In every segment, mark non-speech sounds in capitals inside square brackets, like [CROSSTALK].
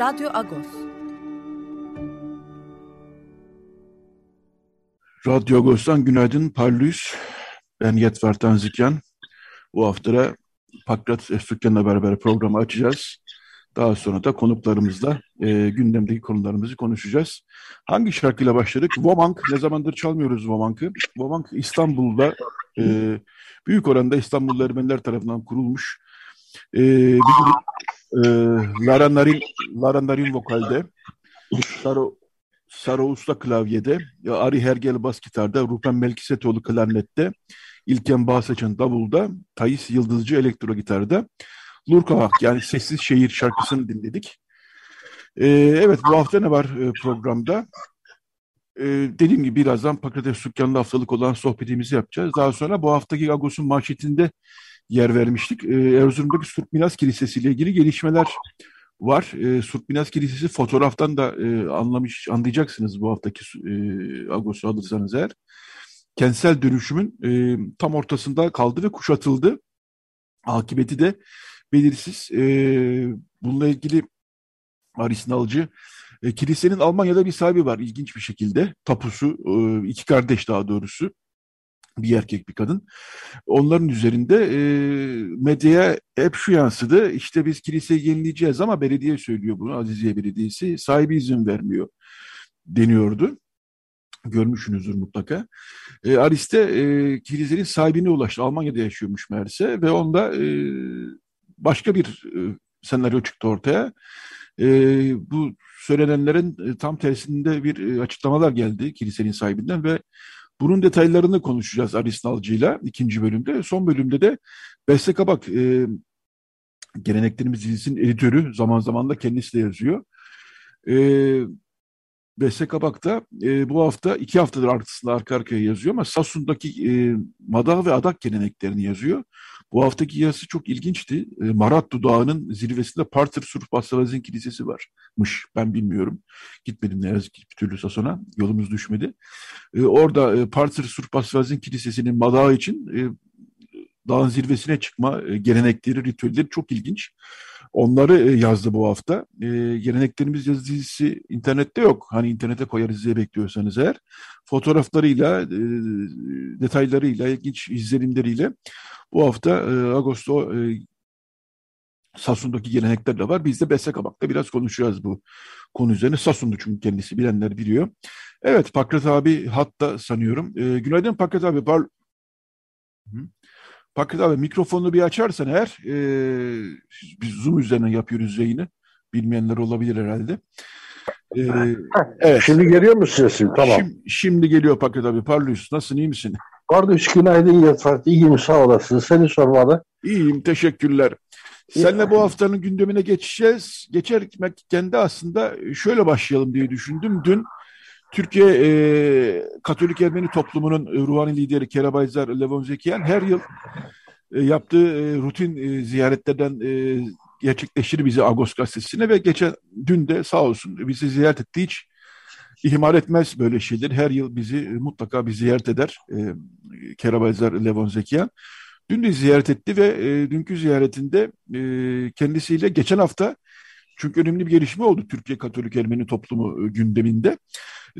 Radyo Agos. Radyo Agos'tan günaydın Parlus. Ben Yetver Tanzikyan. Bu hafta Pakrat Efsükyan'la beraber programı açacağız. Daha sonra da konuklarımızla e, gündemdeki konularımızı konuşacağız. Hangi şarkıyla başladık? Womank. Ne zamandır çalmıyoruz Womank'ı. Womank İstanbul'da e, büyük oranda İstanbullu Ermeniler tarafından kurulmuş e, bir e, Lara Narin, Lara Narin vokalde, Saro, Saro Usta klavyede, Ari Hergel bas gitarda, Rupen Melkisetoğlu klarnette, İlken Bahseçen davulda, Tayis Yıldızcı elektro gitarda, Lurkavak yani Sessiz Şehir şarkısını dinledik. Ee, evet bu hafta ne var e, programda? Ee, dediğim gibi birazdan Pakrates Sükkan'da haftalık olan sohbetimizi yapacağız. Daha sonra bu haftaki Agos'un manşetinde yer vermiştik. Ee, Erzurum'daki Surp Minas Kilisesi ile ilgili gelişmeler var. Ee, Surp Minas Kilisesi fotoğraftan da e, anlamış anlayacaksınız bu haftaki e, Agos'u alırsanız eğer. Kentsel dönüşümün e, tam ortasında kaldı ve kuşatıldı. Akıbeti de belirsiz. E, bununla ilgili Aris Nalcı e, kilisenin Almanya'da bir sahibi var ilginç bir şekilde. Tapusu, e, iki kardeş daha doğrusu bir erkek bir kadın. Onların üzerinde e, medyaya hep şu yansıdı. İşte biz kiliseyi yenileyeceğiz ama belediye söylüyor bunu. Aziziye Belediyesi sahibi izin vermiyor deniyordu. Görmüşsünüzdür mutlaka. E, Aris'te e, kilisenin sahibine ulaştı. Almanya'da yaşıyormuş meğerse ve onda e, başka bir e, senaryo çıktı ortaya. E, bu söylenenlerin e, tam tersinde bir e, açıklamalar geldi kilisenin sahibinden ve bunun detaylarını konuşacağız Aris Nalcı'yla ikinci bölümde. Son bölümde de Beste Kabak e, Geleneklerimiz dizisinin editörü zaman zaman da kendisi de yazıyor. E, Beste Kabak da e, bu hafta iki haftadır arkasında arka arkaya yazıyor ama Sasun'daki e, madah ve adak geleneklerini yazıyor. Bu haftaki yazısı çok ilginçti. E, Marat Dudağı'nın zirvesinde Parter Surf Baslavazin Kilisesi varmış. Ben bilmiyorum. Gitmedim ne yazık ki bir türlü Sason'a. Yolumuz düşmedi. E, orada e, Parter Surf Baslavazin Kilisesi'nin madağı için e, dağın zirvesine çıkma e, gelenekleri, ritüelleri çok ilginç. Onları e, yazdı bu hafta. E, geleneklerimiz yazı dizisi internette yok. Hani internete koyarız diye bekliyorsanız eğer. Fotoğraflarıyla, e, detaylarıyla, ilginç izlenimleriyle bu hafta e, Ağustos e, Sasun'daki gelenekler de var. Biz de Beste Kabak'ta biraz konuşacağız bu konu üzerine. Sasun'du çünkü kendisi bilenler biliyor. Evet Pakrat abi hatta sanıyorum. E, günaydın Pakrat abi. Par Hı. Pakrat abi mikrofonu bir açarsan eğer e, biz Zoom üzerinden yapıyoruz yayını. Bilmeyenler olabilir herhalde. Ee, [LAUGHS] evet. Şimdi geliyor mu sesim? Tamam. Şimdi, şimdi geliyor Pakrat abi. Parlıyorsun. Nasılsın? iyi misin? Kardeş günaydın Yatfart. İyiyim sağ olasın. Seni sormalı. İyiyim teşekkürler. Seninle bu haftanın gündemine geçeceğiz. Geçerken de aslında şöyle başlayalım diye düşündüm. Dün Türkiye e, Katolik Ermeni toplumunun e, ruhani lideri Kerabayzar Levon Zekiyan her yıl e, yaptığı e, rutin e, ziyaretlerden e, gerçekleştirir bizi Agos gazetesine ve geçen dün de sağ olsun bizi ziyaret etti hiç ihmal etmez böyle şeyler. Her yıl bizi e, mutlaka bir ziyaret eder e, Kerabayzar Levon Zekiyan. Dün de ziyaret etti ve e, dünkü ziyaretinde e, kendisiyle geçen hafta çünkü önemli bir gelişme oldu Türkiye Katolik Ermeni toplumu e, gündeminde.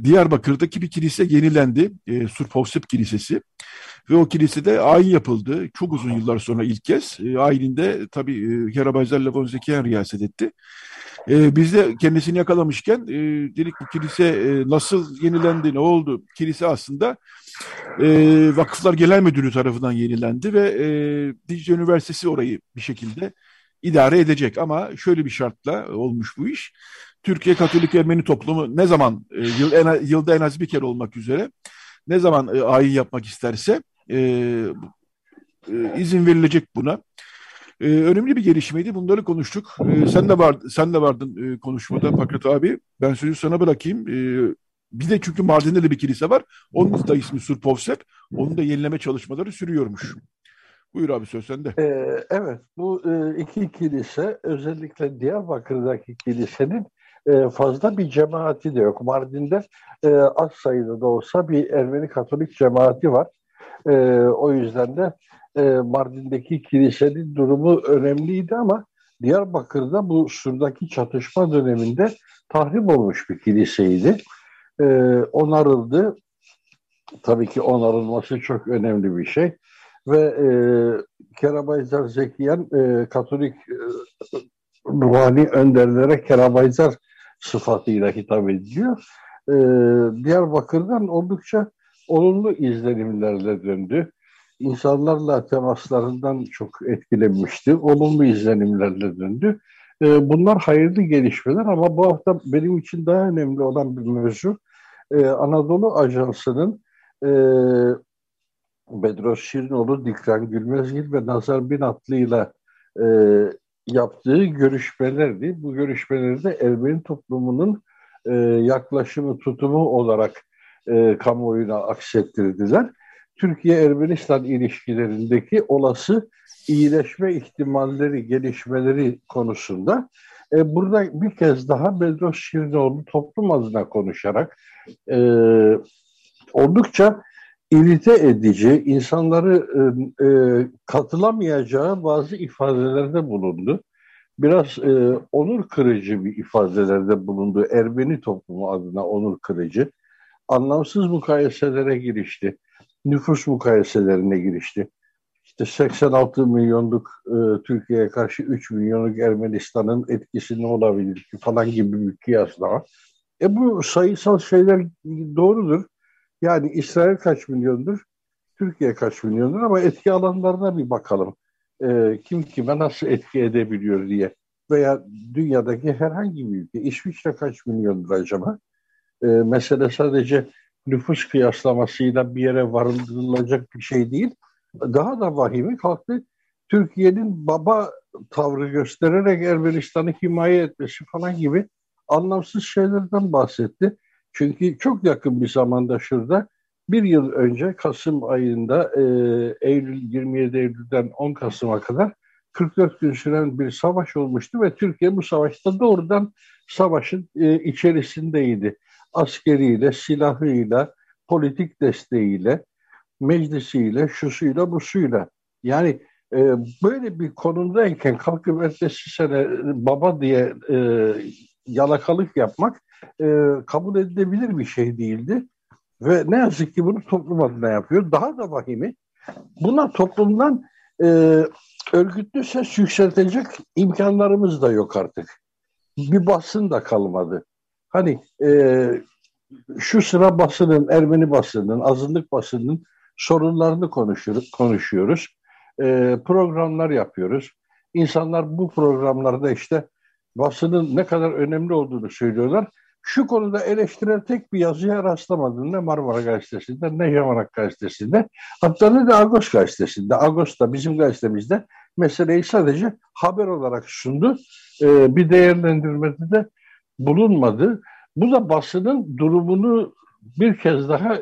Diyarbakır'daki bir kilise yenilendi. E, Surpovsep Kilisesi. Ve o kilisede ayin yapıldı. Çok uzun yıllar sonra ilk kez. E, ayininde tabii e, Kerabayzar Levon Zekiyan riyaset etti. E, biz de kendisini yakalamışken e, dedik bu kilise e, nasıl yenilendi, ne oldu? Kilise aslında e, Vakıflar Genel Müdürlüğü tarafından yenilendi ve e, Dicle Üniversitesi orayı bir şekilde idare edecek. Ama şöyle bir şartla olmuş bu iş. Türkiye Katolik Ermeni toplumu ne zaman e, yıl en, yılda en az bir kere olmak üzere ne zaman e, ayin yapmak isterse e, e, izin verilecek buna. E, önemli bir gelişmeydi. Bunları konuştuk. E, sen de vardın, sen de vardın e, konuşmada Pakrat abi. Ben sözü sana bırakayım. E, bir de çünkü Mardin'de de bir kilise var. Onun da ismi Surpovsep. Onun da yenileme çalışmaları sürüyormuş. Buyur abi söz sende. Ee, evet bu e, iki kilise özellikle Diyarbakır'daki kilisenin e, fazla bir cemaati de yok. Mardin'de e, az sayıda da olsa bir Ermeni Katolik cemaati var. E, o yüzden de e, Mardin'deki kilisenin durumu önemliydi ama Diyarbakır'da bu Sur'daki çatışma döneminde tahrip olmuş bir kiliseydi. E, onarıldı. Tabii ki onarılması çok önemli bir şey. Ve e, Kerabayzar Zekiyen e, Katolik e, ruhani önderlere Kerabayzar sıfatıyla hitap ediliyor. E, Diyarbakır'dan oldukça olumlu izlenimlerle döndü. İnsanlarla temaslarından çok etkilenmişti. Olumlu izlenimlerle döndü. E, bunlar hayırlı gelişmeler ama bu hafta benim için daha önemli olan bir mevzu e, Anadolu Ajansı'nın e, Bedros Şirinoğlu, Dikran Gülmezgil ve Nazar Binatlı ile e, yaptığı görüşmelerdi. Bu görüşmelerde Ermeni toplumunun e, yaklaşımı, tutumu olarak e, kamuoyuna aksettirdiler. Türkiye-Ermenistan ilişkilerindeki olası iyileşme ihtimalleri, gelişmeleri konusunda e, burada bir kez daha Bedros Şirinoğlu toplum adına konuşarak e, oldukça irite edici, insanları e, katılamayacağı bazı ifadelerde bulundu. Biraz e, onur kırıcı bir ifadelerde bulundu. Ermeni toplumu adına onur kırıcı. Anlamsız mukayeselere girişti. Nüfus mukayeselerine girişti. İşte 86 milyonluk e, Türkiye'ye karşı 3 milyonluk Ermenistan'ın etkisi ne olabilir ki falan gibi bir kıyaslama. E bu sayısal şeyler doğrudur. Yani İsrail kaç milyondur? Türkiye kaç milyondur ama etki alanlarına bir bakalım. E, kim kime nasıl etki edebiliyor diye. Veya dünyadaki herhangi bir ülke. İsviçre kaç milyondur acaba? E, mesele sadece nüfus kıyaslamasıyla bir yere varılacak bir şey değil. Daha da vahimi kalktı. Türkiye'nin baba tavrı göstererek Ermenistan'ı himaye etmesi falan gibi anlamsız şeylerden bahsetti. Çünkü çok yakın bir zamanda şurada bir yıl önce Kasım ayında e, Eylül 27 Eylül'den 10 Kasım'a kadar 44 gün süren bir savaş olmuştu ve Türkiye bu savaşta doğrudan savaşın e, içerisindeydi. Askeriyle, silahıyla, politik desteğiyle, meclisiyle, şusuyla, busuyla. Yani e, böyle bir konumdayken kalkıp ertesi sene baba diye e, yalakalık yapmak e, kabul edilebilir bir şey değildi. Ve ne yazık ki bunu toplum adına yapıyor. Daha da vahimi buna toplumdan e, örgütlü ses yükseltecek imkanlarımız da yok artık. Bir basın da kalmadı. Hani e, şu sıra basının, Ermeni basının, azınlık basının sorunlarını konuşuyoruz. konuşuyoruz. E, programlar yapıyoruz. İnsanlar bu programlarda işte basının ne kadar önemli olduğunu söylüyorlar. Şu konuda eleştirel tek bir yazıya rastlamadım. Ne Marmara Gazetesi'nde ne Yamanak Gazetesi'nde. Hatta ne de Agos Gazetesi'nde. Agos da bizim gazetemizde meseleyi sadece haber olarak sundu. Ee, bir değerlendirmede de bulunmadı. Bu da basının durumunu bir kez daha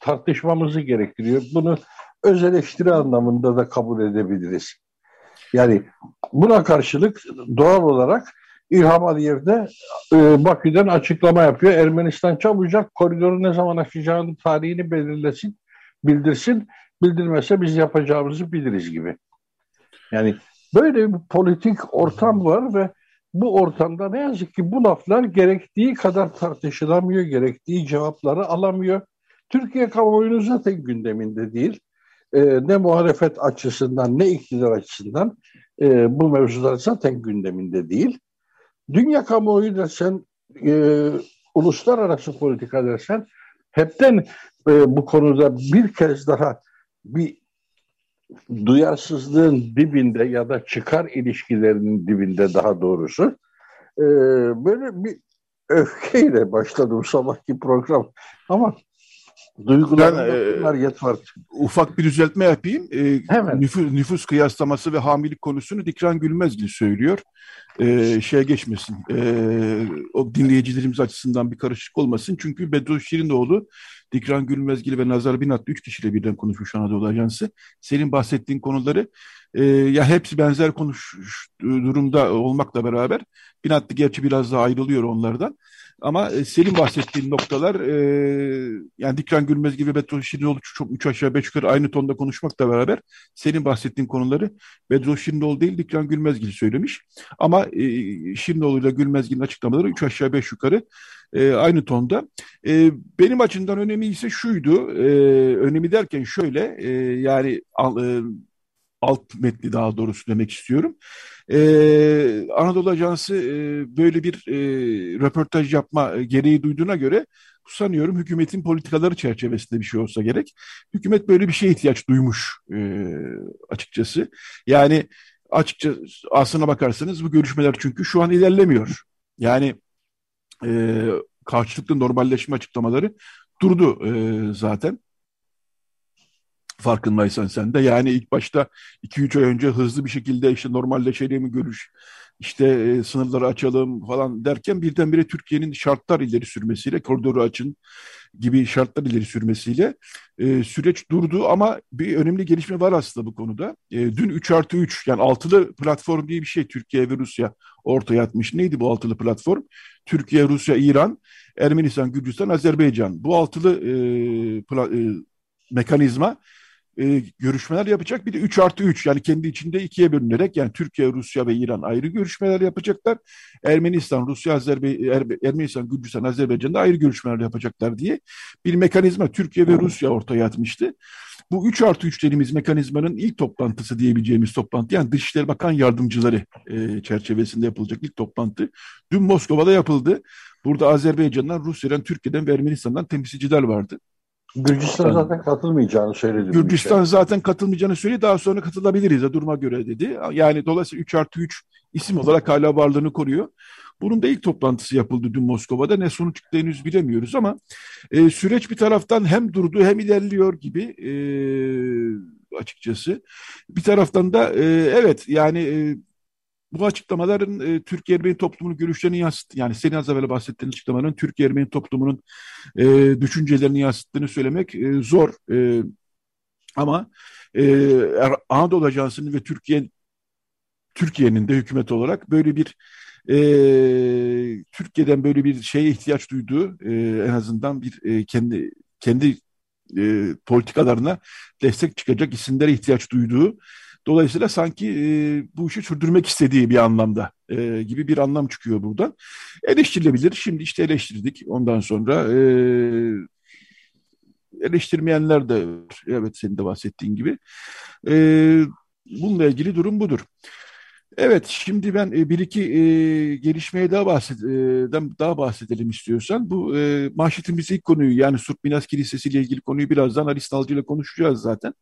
tartışmamızı gerektiriyor. Bunu öz eleştiri anlamında da kabul edebiliriz. Yani buna karşılık doğal olarak İlham Aliyev de e, Bakü'den açıklama yapıyor. Ermenistan çabucak koridoru ne zaman açacağını tarihini belirlesin, bildirsin. Bildirmezse biz yapacağımızı biliriz gibi. Yani böyle bir politik ortam var ve bu ortamda ne yazık ki bu laflar gerektiği kadar tartışılamıyor, gerektiği cevapları alamıyor. Türkiye kamuoyunun zaten gündeminde değil. E, ne muhalefet açısından ne iktidar açısından e, bu mevzular zaten gündeminde değil. Dünya kamuoyu dersen, e, uluslararası politika dersen hepten e, bu konuda bir kez daha bir duyarsızlığın dibinde ya da çıkar ilişkilerinin dibinde daha doğrusu e, böyle bir öfkeyle başladım sabahki program. Ama Duygularım e, var. Ufak bir düzeltme yapayım. E, Hemen. Nüfus, nüfus kıyaslaması ve hamilelik konusunu Dikran Gülmezgil söylüyor. E, şeye geçmesin. E, o dinleyicilerimiz açısından bir karışık olmasın. Çünkü Bedru Şirinoğlu, Dikran Gülmezgil ve Nazar Binatlı üç kişiyle birden konuşmuş Anadolu Ajansı. Senin bahsettiğin konuları e, ya hepsi benzer konuş durumda olmakla beraber Binatlı gerçi biraz daha ayrılıyor onlardan. Ama e, senin bahsettiğin noktalar e, yani Dikran Gülmez gibi Bedro Şirinoğlu çok üç aşağı beş yukarı aynı tonda konuşmakla beraber senin bahsettiğin konuları Bedro Şirinoğlu değil Dikran Gülmez gibi söylemiş. Ama e, Şirinoğlu ile Gülmez gibi açıklamaları üç aşağı beş yukarı e, aynı tonda. E, benim açımdan önemi ise şuydu. E, önemi derken şöyle e, yani e, alt metni daha doğrusu demek istiyorum. Ee, Anadolu Ajansı e, böyle bir e, röportaj yapma gereği duyduğuna göre sanıyorum hükümetin politikaları çerçevesinde bir şey olsa gerek. Hükümet böyle bir şeye ihtiyaç duymuş e, açıkçası. Yani açıkça aslına bakarsanız bu görüşmeler çünkü şu an ilerlemiyor. Yani e, karşılıklı normalleşme açıklamaları durdu e, zaten farkındaysan sen de. Yani ilk başta 2-3 ay önce hızlı bir şekilde işte normalleşelim görüş, işte e, sınırları açalım falan derken birdenbire Türkiye'nin şartlar ileri sürmesiyle, koridoru açın gibi şartlar ileri sürmesiyle e, süreç durdu ama bir önemli gelişme var aslında bu konuda. E, dün 3 artı 3 yani altılı platform diye bir şey Türkiye ve Rusya ortaya atmış. Neydi bu altılı platform? Türkiye, Rusya, İran, Ermenistan, Gürcistan, Azerbaycan. Bu altılı e, pla, e, mekanizma e, görüşmeler yapacak. Bir de 3 artı 3 yani kendi içinde ikiye bölünerek yani Türkiye, Rusya ve İran ayrı görüşmeler yapacaklar. Ermenistan, Rusya, Azerbaycan, er, Ermenistan, Gürcistan, Azerbaycan'da ayrı görüşmeler yapacaklar diye bir mekanizma Türkiye ve Rusya ortaya atmıştı. Bu 3 artı 3 dediğimiz mekanizmanın ilk toplantısı diyebileceğimiz toplantı yani Dışişleri Bakan Yardımcıları e, çerçevesinde yapılacak ilk toplantı dün Moskova'da yapıldı. Burada Azerbaycan'dan, Rusya'dan, Türkiye'den ve Ermenistan'dan temsilciler vardı. Gürcistan zaten katılmayacağını söyledi. Gürcistan işte. zaten katılmayacağını söyledi. Daha sonra katılabiliriz de duruma göre dedi. Yani dolayısıyla 3 artı 3 isim olarak hala varlığını koruyor. Bunun da ilk toplantısı yapıldı dün Moskova'da. Ne sonuç çıktı henüz bilemiyoruz ama e, süreç bir taraftan hem durdu hem ilerliyor gibi e, açıkçası. Bir taraftan da e, evet yani e, bu açıklamaların e, Türkiye Ermeni toplumunun görüşlerini yansıttı. Yani senin az evvel bahsettiğin açıklamaların Türkiye Ermeni toplumunun e, düşüncelerini yansıttığını söylemek e, zor. E, ama e, er, Anadolu Ajansı'nın ve Türkiye Türkiye'nin de hükümet olarak böyle bir e, Türkiye'den böyle bir şeye ihtiyaç duyduğu e, en azından bir e, kendi kendi e, politikalarına destek çıkacak isimlere ihtiyaç duyduğu Dolayısıyla sanki e, bu işi sürdürmek istediği bir anlamda e, gibi bir anlam çıkıyor buradan. Eleştirilebilir. Şimdi işte eleştirdik. Ondan sonra e, eleştirmeyenler de evet senin de bahsettiğin gibi. E, bununla ilgili durum budur. Evet, şimdi ben e, bir iki e, gelişmeye daha bahset, e, daha bahsedelim istiyorsan. Bu e, manşetimizin ilk konuyu yani Surp Minas Kilisesi ile ilgili konuyu birazdan Aris Nalcı ile konuşacağız zaten.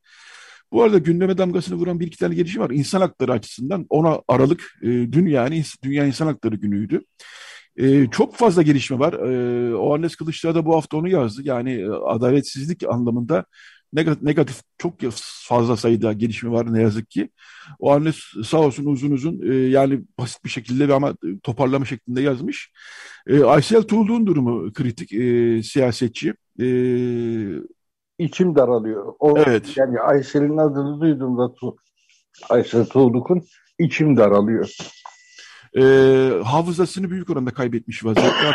Bu arada gündeme damgasını vuran bir iki tane gelişim var. İnsan hakları açısından ona Aralık e, dün yani Dünya İnsan Hakları Günü'ydü. E, çok fazla gelişme var. E, o Annes Kılıçdaroğlu da bu hafta onu yazdı. Yani e, adaletsizlik anlamında negatif, negatif çok fazla sayıda gelişme var ne yazık ki. O Annes sağ olsun uzun uzun e, yani basit bir şekilde ve ama toparlama şeklinde yazmış. E, Aysel Tuğlu'nun durumu kritik e, siyasetçi. E, içim daralıyor. O, evet. Yani Aysel'in adını duyduğumda Aysel Tuğluk'un içim daralıyor. Ee, hafızasını büyük oranda kaybetmiş vaziyette.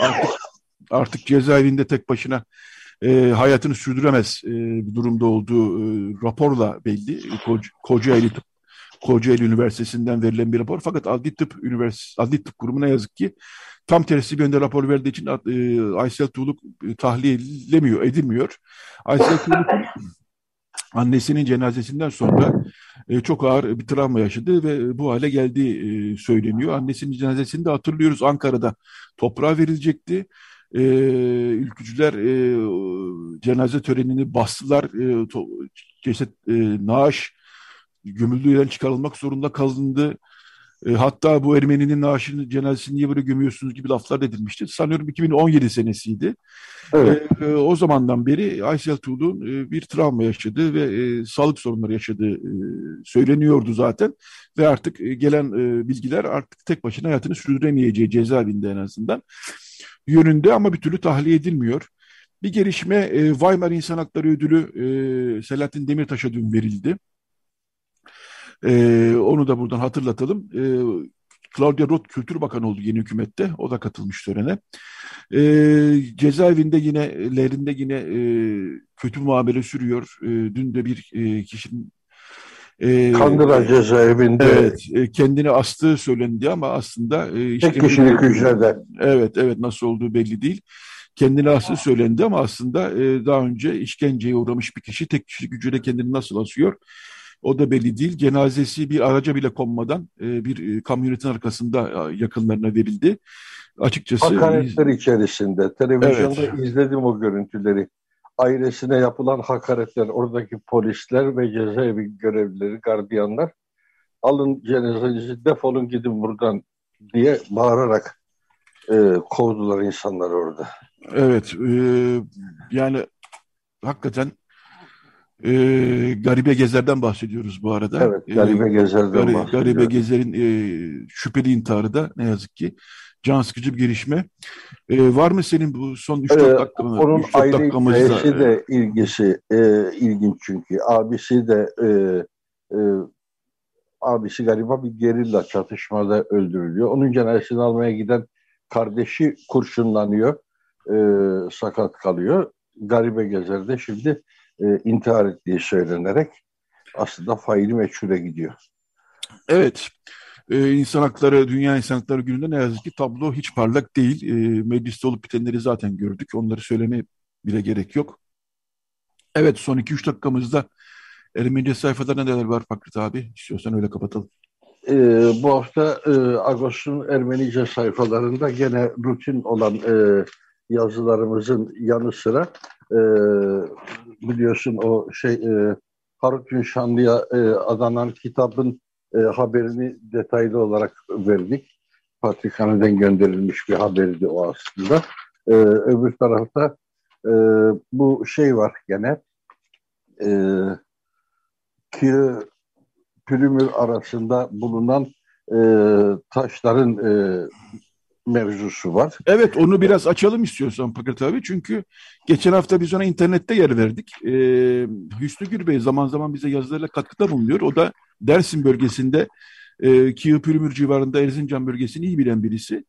Artık, artık cezaevinde tek başına e, hayatını sürdüremez e, bir durumda olduğu e, raporla belli. Koca, Kocaeli Tıp Kocaeli Üniversitesi'nden verilen bir rapor. Fakat Adli Tıp Üniversitesi, Adli Tıp Kurumu ne yazık ki tam tersi bir yönde rapor verdiği için e, Aysel Tuğluk e, tahliye edilemiyor, edilmiyor. Aysel Tuğluk'un [LAUGHS] annesinin cenazesinden sonra e, çok ağır bir travma yaşadı ve bu hale geldiği e, söyleniyor. Annesinin cenazesini de hatırlıyoruz Ankara'da toprağa verilecekti. E, ülkücüler e, cenaze törenini bastılar. E, to, ceset e, naaş gömüldüğü yerden çıkarılmak zorunda kalındı. E, hatta bu Ermeninin naaşının cenazesini niye böyle gömüyorsunuz gibi laflar edilmişti. Sanıyorum 2017 senesiydi. Evet. E, e, o zamandan beri Aysel Tuğlu'nun e, bir travma yaşadığı ve e, sağlık sorunları yaşadığı e, söyleniyordu zaten. Ve artık e, gelen e, bilgiler artık tek başına hayatını sürdüremeyeceği cezaevinde en azından yönünde ama bir türlü tahliye edilmiyor. Bir gelişme e, Weimar İnsan Hakları Ödülü e, Selahattin Demirtaş'a dün verildi. E, onu da buradan hatırlatalım. E, Claudia Roth Kültür Bakanı oldu yeni hükümette. O da katılmış törene. E, cezaevinde yine, lerinde yine e, kötü muamele sürüyor. E, dün de bir e, kişinin e, Kandıra cezaevinde. Evet, e, kendini astığı söylendi ama aslında... E, Tek kişilik hücrede. Evet, evet nasıl olduğu belli değil. Kendini astığı söylendi ama aslında e, daha önce işkenceye uğramış bir kişi tek kişilik hücrede kendini nasıl asıyor o da belli değil. Cenazesi bir araca bile konmadan e, bir e, kamyonetin arkasında yakınlarına verildi. Açıkçası... Hakaretler içerisinde. Televizyonda evet. izledim o görüntüleri. Ailesine yapılan hakaretler, oradaki polisler ve cezaevi görevlileri, gardiyanlar alın cenazenizi defolun gidin buradan diye bağırarak e, kovdular insanlar orada. Evet, e, yani hakikaten e, Garibe Gezer'den bahsediyoruz bu arada. Evet, Garibe Gezer'den Gari, bahsediyoruz. Garibe Gezer'in e, şüpheli intiharı da ne yazık ki can sıkıcı bir gelişme. E, var mı senin bu son 3-4 ee, dakikamız? Onun aile hikayesi de ilgisi e, ilginç çünkü. Abisi de e, e, abisi galiba bir gerilla çatışmada öldürülüyor. Onun cenazesini almaya giden kardeşi kurşunlanıyor. E, sakat kalıyor. Garibe Gezer'de şimdi e, intihar ettiği söylenerek aslında faili meçhule gidiyor. Evet. Ee, İnsan Hakları, Dünya İnsan Hakları Günü'nde ne yazık ki tablo hiç parlak değil. Ee, mecliste olup bitenleri zaten gördük. Onları söylemeye bile gerek yok. Evet son 2-3 dakikamızda Ermenice sayfada neler var Fakret abi? İstiyorsan öyle kapatalım. Ee, bu hafta e, Agos'un Ermenice sayfalarında gene rutin olan e, yazılarımızın yanı sıra e, biliyorsun o şey e, Harut Günşanlı'ya e, adanan kitabın e, haberini detaylı olarak verdik. Patrikhane'den gönderilmiş bir haberdi o aslında. E, öbür tarafta e, bu şey var gene e, ki pürümür arasında bulunan e, taşların e, mevzusu var. Evet onu biraz açalım istiyorsan Fakat abi. Çünkü geçen hafta biz ona internette yer verdik. Ee, Hüsnü Gürbey zaman zaman bize yazılarıyla katkıda bulunuyor. O da Dersim bölgesinde e, Kiyopürümür civarında Erzincan bölgesini iyi bilen birisi.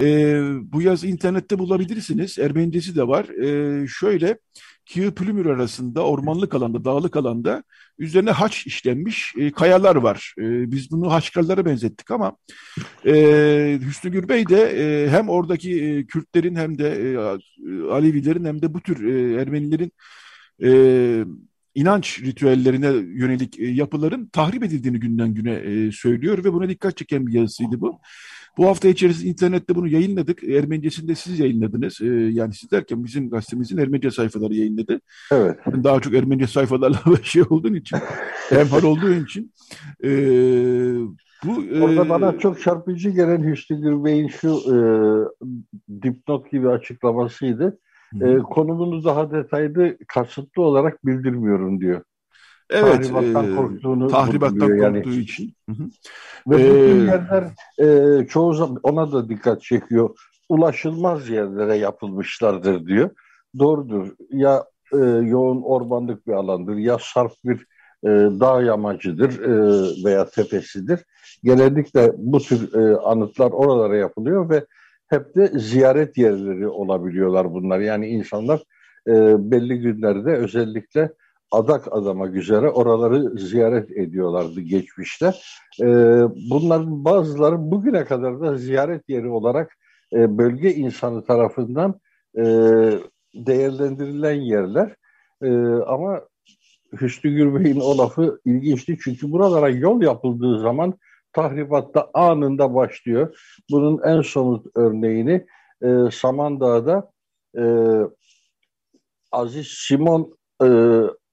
E, bu yaz internette bulabilirsiniz. Ermenicesi de var. E, şöyle Kiyopürümür arasında ormanlık alanda, dağlık alanda üzerine haç işlenmiş e, kayalar var. E, biz bunu haçkarlara benzettik ama e, Hüsnü Gürbey de e, hem oradaki e, Kürtlerin hem de e, Alevilerin hem de bu tür e, Ermenilerin e, inanç ritüellerine yönelik e, yapıların tahrip edildiğini günden güne e, söylüyor ve buna dikkat çeken bir yazısıydı bu. Bu hafta içerisinde internette bunu yayınladık. Ermenicesini de siz yayınladınız. Ee, yani siz derken bizim gazetemizin Ermenice sayfaları yayınladı. Evet. Yani daha çok Ermenice sayfalarla [LAUGHS] şey olduğun için, hemhal olduğun için. E, bu, e, Orada bana çok çarpıcı gelen Hüsnü Gürbey'in şu e, dipnot gibi açıklamasıydı. E, konumunu daha detaylı kasıtlı olarak bildirmiyorum diyor. Evet, tahribattan e, korktuğunu tahribattan korktuğu yani. için. Hı hı. Ve ee, bu yerler e, çoğu zaman ona da dikkat çekiyor. Ulaşılmaz yerlere yapılmışlardır diyor. Doğrudur. Ya e, yoğun ormanlık bir alandır ya sarf bir e, dağ yamacıdır e, veya tepesidir. Genellikle bu tür e, anıtlar oralara yapılıyor ve hep de ziyaret yerleri olabiliyorlar bunlar. Yani insanlar e, belli günlerde özellikle adak adamak üzere oraları ziyaret ediyorlardı geçmişte. E, bunların bazıları bugüne kadar da ziyaret yeri olarak e, bölge insanı tarafından e, değerlendirilen yerler. E, ama Hüsnü Gürbey'in o lafı ilginçti çünkü buralara yol yapıldığı zaman tahribatta anında başlıyor. Bunun en somut örneğini e, Samandağ'da e, Aziz Simon e,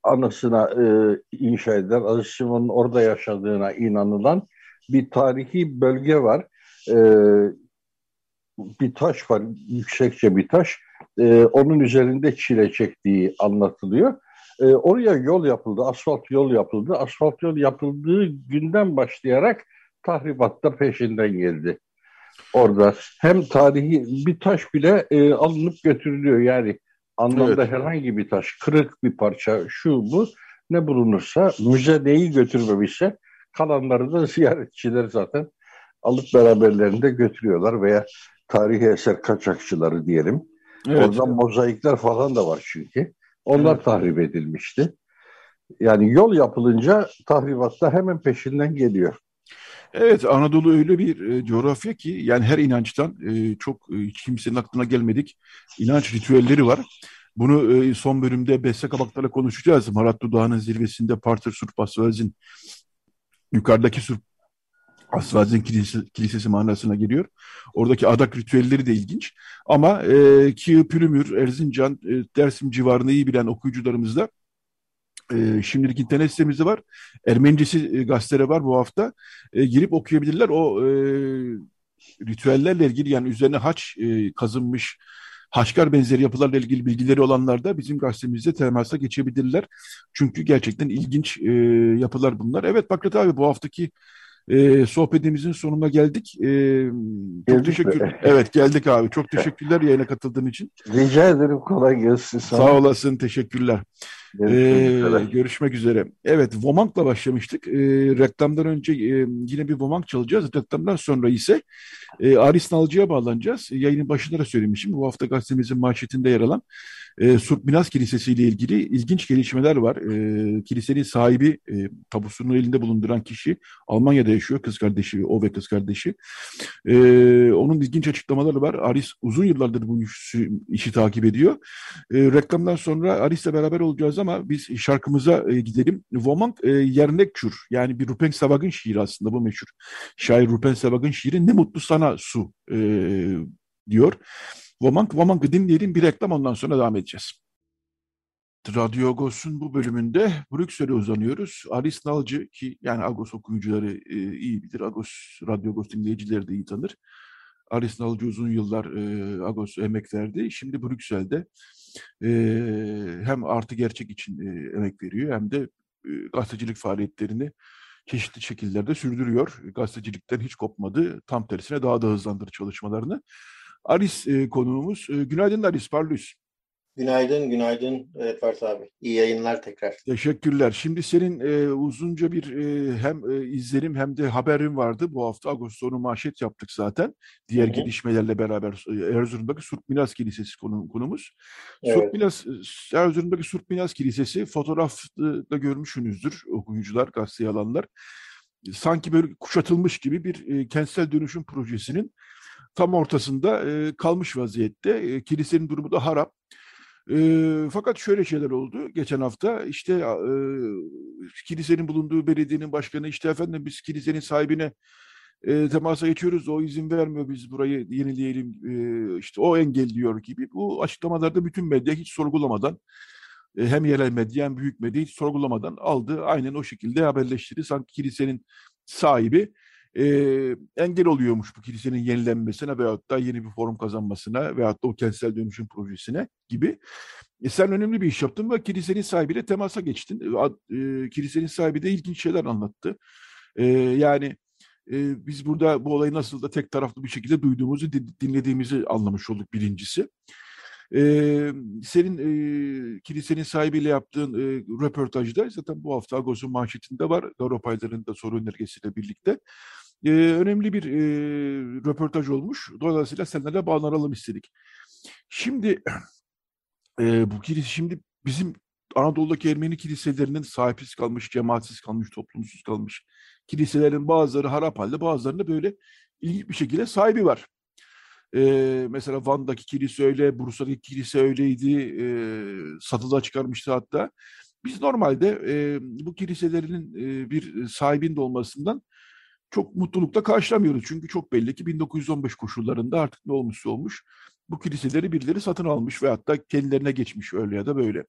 anısına e, inşa edilen, Aziz Simon'un orada yaşadığına inanılan bir tarihi bölge var. E, bir taş var, yüksekçe bir taş. E, onun üzerinde çile çektiği anlatılıyor. E, oraya yol yapıldı, asfalt yol yapıldı. Asfalt yol yapıldığı günden başlayarak tahribatta peşinden geldi. Orada hem tarihi bir taş bile e, alınıp götürülüyor. Yani anlamda evet. herhangi bir taş, kırık bir parça, şu bu ne bulunursa müze neyi götürmemişse kalanları da [LAUGHS] ziyaretçiler zaten alıp beraberlerinde götürüyorlar veya tarihi eser kaçakçıları diyelim. Evet. Oradan mozaikler falan da var çünkü. Onlar evet. tahrip edilmişti. Yani yol yapılınca tahribatta hemen peşinden geliyor. Evet Anadolu öyle bir e, coğrafya ki yani her inançtan e, çok e, kimsenin aklına gelmedik inanç ritüelleri var. Bunu son bölümde Beste Kabaklar'la konuşacağız. Marat Dudağı'nın zirvesinde Partır Surp Asvaz'in yukarıdaki Surp Asvaz'in kilisesi, kilisesi manasına geliyor. Oradaki adak ritüelleri de ilginç. Ama e, Kiğı, Pülümür, Erzincan, e, Dersim civarını iyi bilen okuyucularımız da e, şimdilik internet sitemizde var. Ermenicesi e, gazeteleri var bu hafta. E, girip okuyabilirler. O e, ritüellerle ilgili yani üzerine haç e, kazınmış Haşkar benzeri yapılarla ilgili bilgileri olanlar da bizim gazetemizde temasa geçebilirler. Çünkü gerçekten ilginç e, yapılar bunlar. Evet Bakrat abi bu haftaki e, sohbetimizin sonuna geldik. E, çok geldik teşekkür. Mi? [LAUGHS] Evet geldik abi. Çok teşekkürler yayına katıldığın için. Rica ederim. Kolay gelsin. Sana. Sağ olasın. Teşekkürler. Görüşmek, ee, görüşmek üzere. Evet, Vomank'la başlamıştık. Ee, reklamdan önce e, yine bir Vomank çalacağız. Reklamdan sonra ise e, Aris Nalcı'ya bağlanacağız. Yayının başında da söylemişim. Bu hafta gazetemizin manşetinde yer alan e, Surp Minas Kilisesi ile ilgili ilginç gelişmeler var. E, kilisenin sahibi, e, tabusunu elinde bulunduran kişi Almanya'da yaşıyor. Kız kardeşi, o ve kız kardeşi. E, onun ilginç açıklamaları var. Aris uzun yıllardır bu işi, işi takip ediyor. E, reklamdan sonra Aris'le beraber olacağız ama biz şarkımıza e, gidelim. Woman e, Yernekçur yani bir Rupen Savag'ın şiiri aslında bu meşhur. Şair Rupen Savag'ın şiiri Ne Mutlu Sana Su e, diyor. Woman, Woman'ı dinleyelim bir reklam ondan sonra devam edeceğiz. Radyo Agos'un bu bölümünde Brüksel'e uzanıyoruz. Aris Nalcı ki yani Agos okuyucuları e, iyi bilir. Agos, Radyo Agos dinleyicileri de iyi tanır. Aris Nalcı uzun yıllar e, Agos emek verdi. Şimdi Brüksel'de e, hem artı gerçek için e, emek veriyor hem de e, gazetecilik faaliyetlerini çeşitli şekillerde sürdürüyor. Gazetecilikten hiç kopmadı. Tam tersine daha da hızlandırdı çalışmalarını. Aris e, konuğumuz. E, günaydın Aris, parlıyız. Günaydın, günaydın Edward abi. İyi yayınlar tekrar. Teşekkürler. Şimdi senin e, uzunca bir e, hem e, izlenim hem de haberin vardı. Bu hafta Ağustos'unu manşet yaptık zaten. Diğer Hı-hı. gelişmelerle beraber e, Erzurum'daki Surp Minas Kilisesi konu, konumuz. Evet. Surp Minas, e, Erzurum'daki Surp Minas Kilisesi fotoğrafta görmüşsünüzdür okuyucular, gazete alanlar. Sanki böyle kuşatılmış gibi bir e, kentsel dönüşüm projesinin tam ortasında e, kalmış vaziyette. E, kilisenin durumu da harap. E, fakat şöyle şeyler oldu geçen hafta. İşte e, kilisenin bulunduğu belediyenin başkanı işte efendim biz kilisenin sahibine e, temasa geçiyoruz o izin vermiyor biz burayı yenileyelim e, işte o engelliyor gibi. Bu açıklamalarda bütün medya hiç sorgulamadan e, hem yerel medya hem büyük medya hiç sorgulamadan aldı. Aynen o şekilde haberleştirdi. Sanki kilisenin sahibi e, engel oluyormuş bu kilisenin yenilenmesine veyahut da yeni bir forum kazanmasına veyahut da o kentsel dönüşüm projesine gibi. E, sen önemli bir iş yaptın ve kilisenin sahibiyle temasa geçtin. E, kilisenin sahibi de ilginç şeyler anlattı. E, yani e, biz burada bu olayı nasıl da tek taraflı bir şekilde duyduğumuzu, dinlediğimizi anlamış olduk birincisi. Ee, senin e, kilisenin sahibiyle yaptığın e, röportajda zaten bu hafta Agos'un manşetinde var. Avrupalıların da soru önergesiyle birlikte e, önemli bir e, röportaj olmuş. Dolayısıyla seninle bağlanalım istedik. Şimdi [CLEARS THROAT] e, bu kilise şimdi bizim Anadolu'daki Ermeni kiliselerinin sahipsiz kalmış, cemaatsiz kalmış, toplumsuz kalmış kiliselerin bazıları harap halde, bazılarında böyle ilginç bir şekilde sahibi var. Ee, mesela Van'daki kilise öyle, Bursa'daki kilise öyleydi, e, satılığa çıkarmıştı hatta. Biz normalde e, bu kiliselerin e, bir sahibinde olmasından çok mutlulukla karşılamıyoruz. Çünkü çok belli ki 1915 koşullarında artık ne olmuşsa olmuş bu kiliseleri birileri satın almış ve hatta kendilerine geçmiş öyle ya da böyle.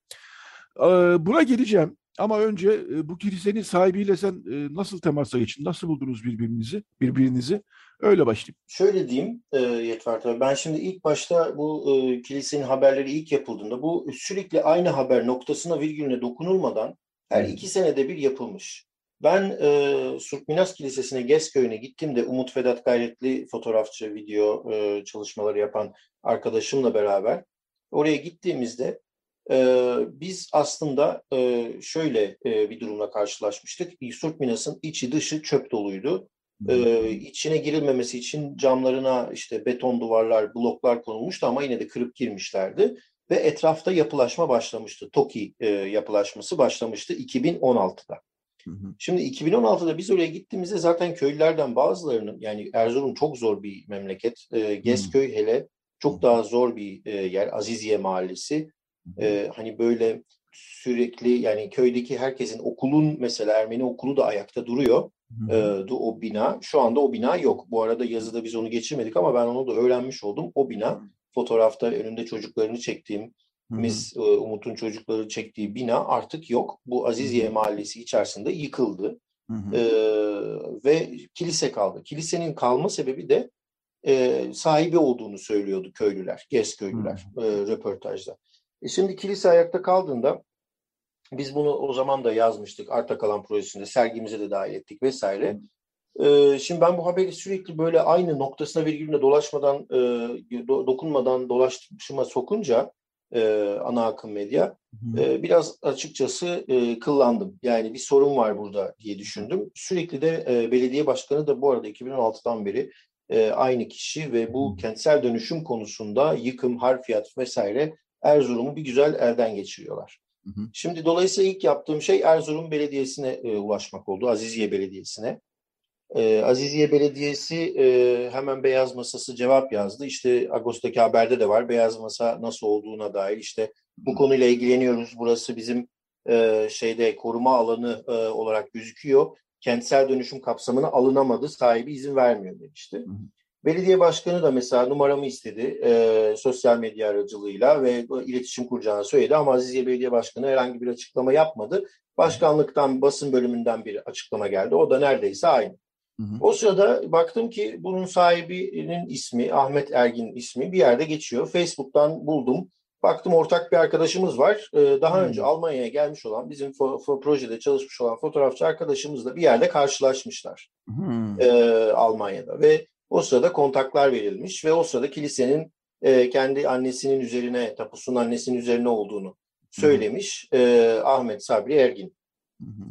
Buna geleceğim. Ama önce e, bu kilisenin sahibiyle sen e, nasıl temasa geçtin? Nasıl buldunuz birbirinizi? Birbirinizi? Öyle başlayayım. Şöyle diyeyim e, Yetvert abi. Ben şimdi ilk başta bu e, kilisenin haberleri ilk yapıldığında bu sürekli aynı haber noktasına virgülüne dokunulmadan her iki senede bir yapılmış. Ben e, Surkminas Kilisesi'ne, Gezköy'üne gittiğimde Umut Vedat Gayretli fotoğrafçı, video e, çalışmaları yapan arkadaşımla beraber oraya gittiğimizde e, biz aslında e, şöyle e, bir durumla karşılaşmıştık. Surkminas'ın içi dışı çöp doluydu. E, içine girilmemesi için camlarına işte beton duvarlar, bloklar konulmuştu ama yine de kırıp girmişlerdi. Ve etrafta yapılaşma başlamıştı. TOKİ e, yapılaşması başlamıştı 2016'da. Şimdi 2016'da biz oraya gittiğimizde zaten köylülerden bazılarının yani Erzurum çok zor bir memleket. E, Gezköy hele çok daha zor bir e, yer. Aziziye Mahallesi. E, hani böyle sürekli yani köydeki herkesin okulun mesela Ermeni okulu da ayakta duruyor. E, o bina. Şu anda o bina yok. Bu arada yazıda biz onu geçirmedik ama ben onu da öğrenmiş oldum. O bina fotoğrafta önünde çocuklarını çektiğim Mis e, Umut'un çocukları çektiği bina artık yok. Bu Aziziye Mahallesi içerisinde yıkıldı. Hı hı. Ee, ve kilise kaldı. Kilisenin kalma sebebi de e, sahibi olduğunu söylüyordu köylüler, gez köylüler e, röportajda. E şimdi kilise ayakta kaldığında biz bunu o zaman da yazmıştık Arta Kalan projesinde sergimize de dahil ettik vesaire. E, şimdi ben bu haberi sürekli böyle aynı noktasına virgülüne dolaşmadan, e, do, dokunmadan dolaştırma sokunca e, ana akım medya. E, biraz açıkçası e, kıllandım. Yani bir sorun var burada diye düşündüm. Sürekli de e, belediye başkanı da bu arada 2016'dan beri e, aynı kişi ve bu kentsel dönüşüm konusunda yıkım, harfiyat vesaire Erzurum'u bir güzel elden geçiriyorlar. Hı hı. Şimdi dolayısıyla ilk yaptığım şey Erzurum Belediyesi'ne e, ulaşmak oldu, Aziziye Belediyesi'ne. E, Aziziye Belediyesi e, hemen Beyaz Masası cevap yazdı. İşte Ağustos'taki haberde de var. Beyaz Masa nasıl olduğuna dair işte bu konuyla ilgileniyoruz. Burası bizim e, şeyde koruma alanı e, olarak gözüküyor. Kentsel dönüşüm kapsamına alınamadı. Sahibi izin vermiyor demişti. Hı hı. Belediye başkanı da mesela numaramı istedi e, sosyal medya aracılığıyla ve iletişim kuracağını söyledi ama Aziziye Belediye Başkanı herhangi bir açıklama yapmadı. Başkanlıktan basın bölümünden bir açıklama geldi. O da neredeyse aynı. Hı hı. O sırada baktım ki bunun sahibinin ismi Ahmet Ergin ismi bir yerde geçiyor. Facebook'tan buldum. Baktım ortak bir arkadaşımız var. Ee, daha hı. önce Almanya'ya gelmiş olan bizim fo- fo- projede çalışmış olan fotoğrafçı arkadaşımızla bir yerde karşılaşmışlar. Hı. Ee, Almanya'da ve o sırada kontaklar verilmiş ve o sırada kilisenin e, kendi annesinin üzerine, tapusunun annesinin üzerine olduğunu söylemiş e, Ahmet Sabri Ergin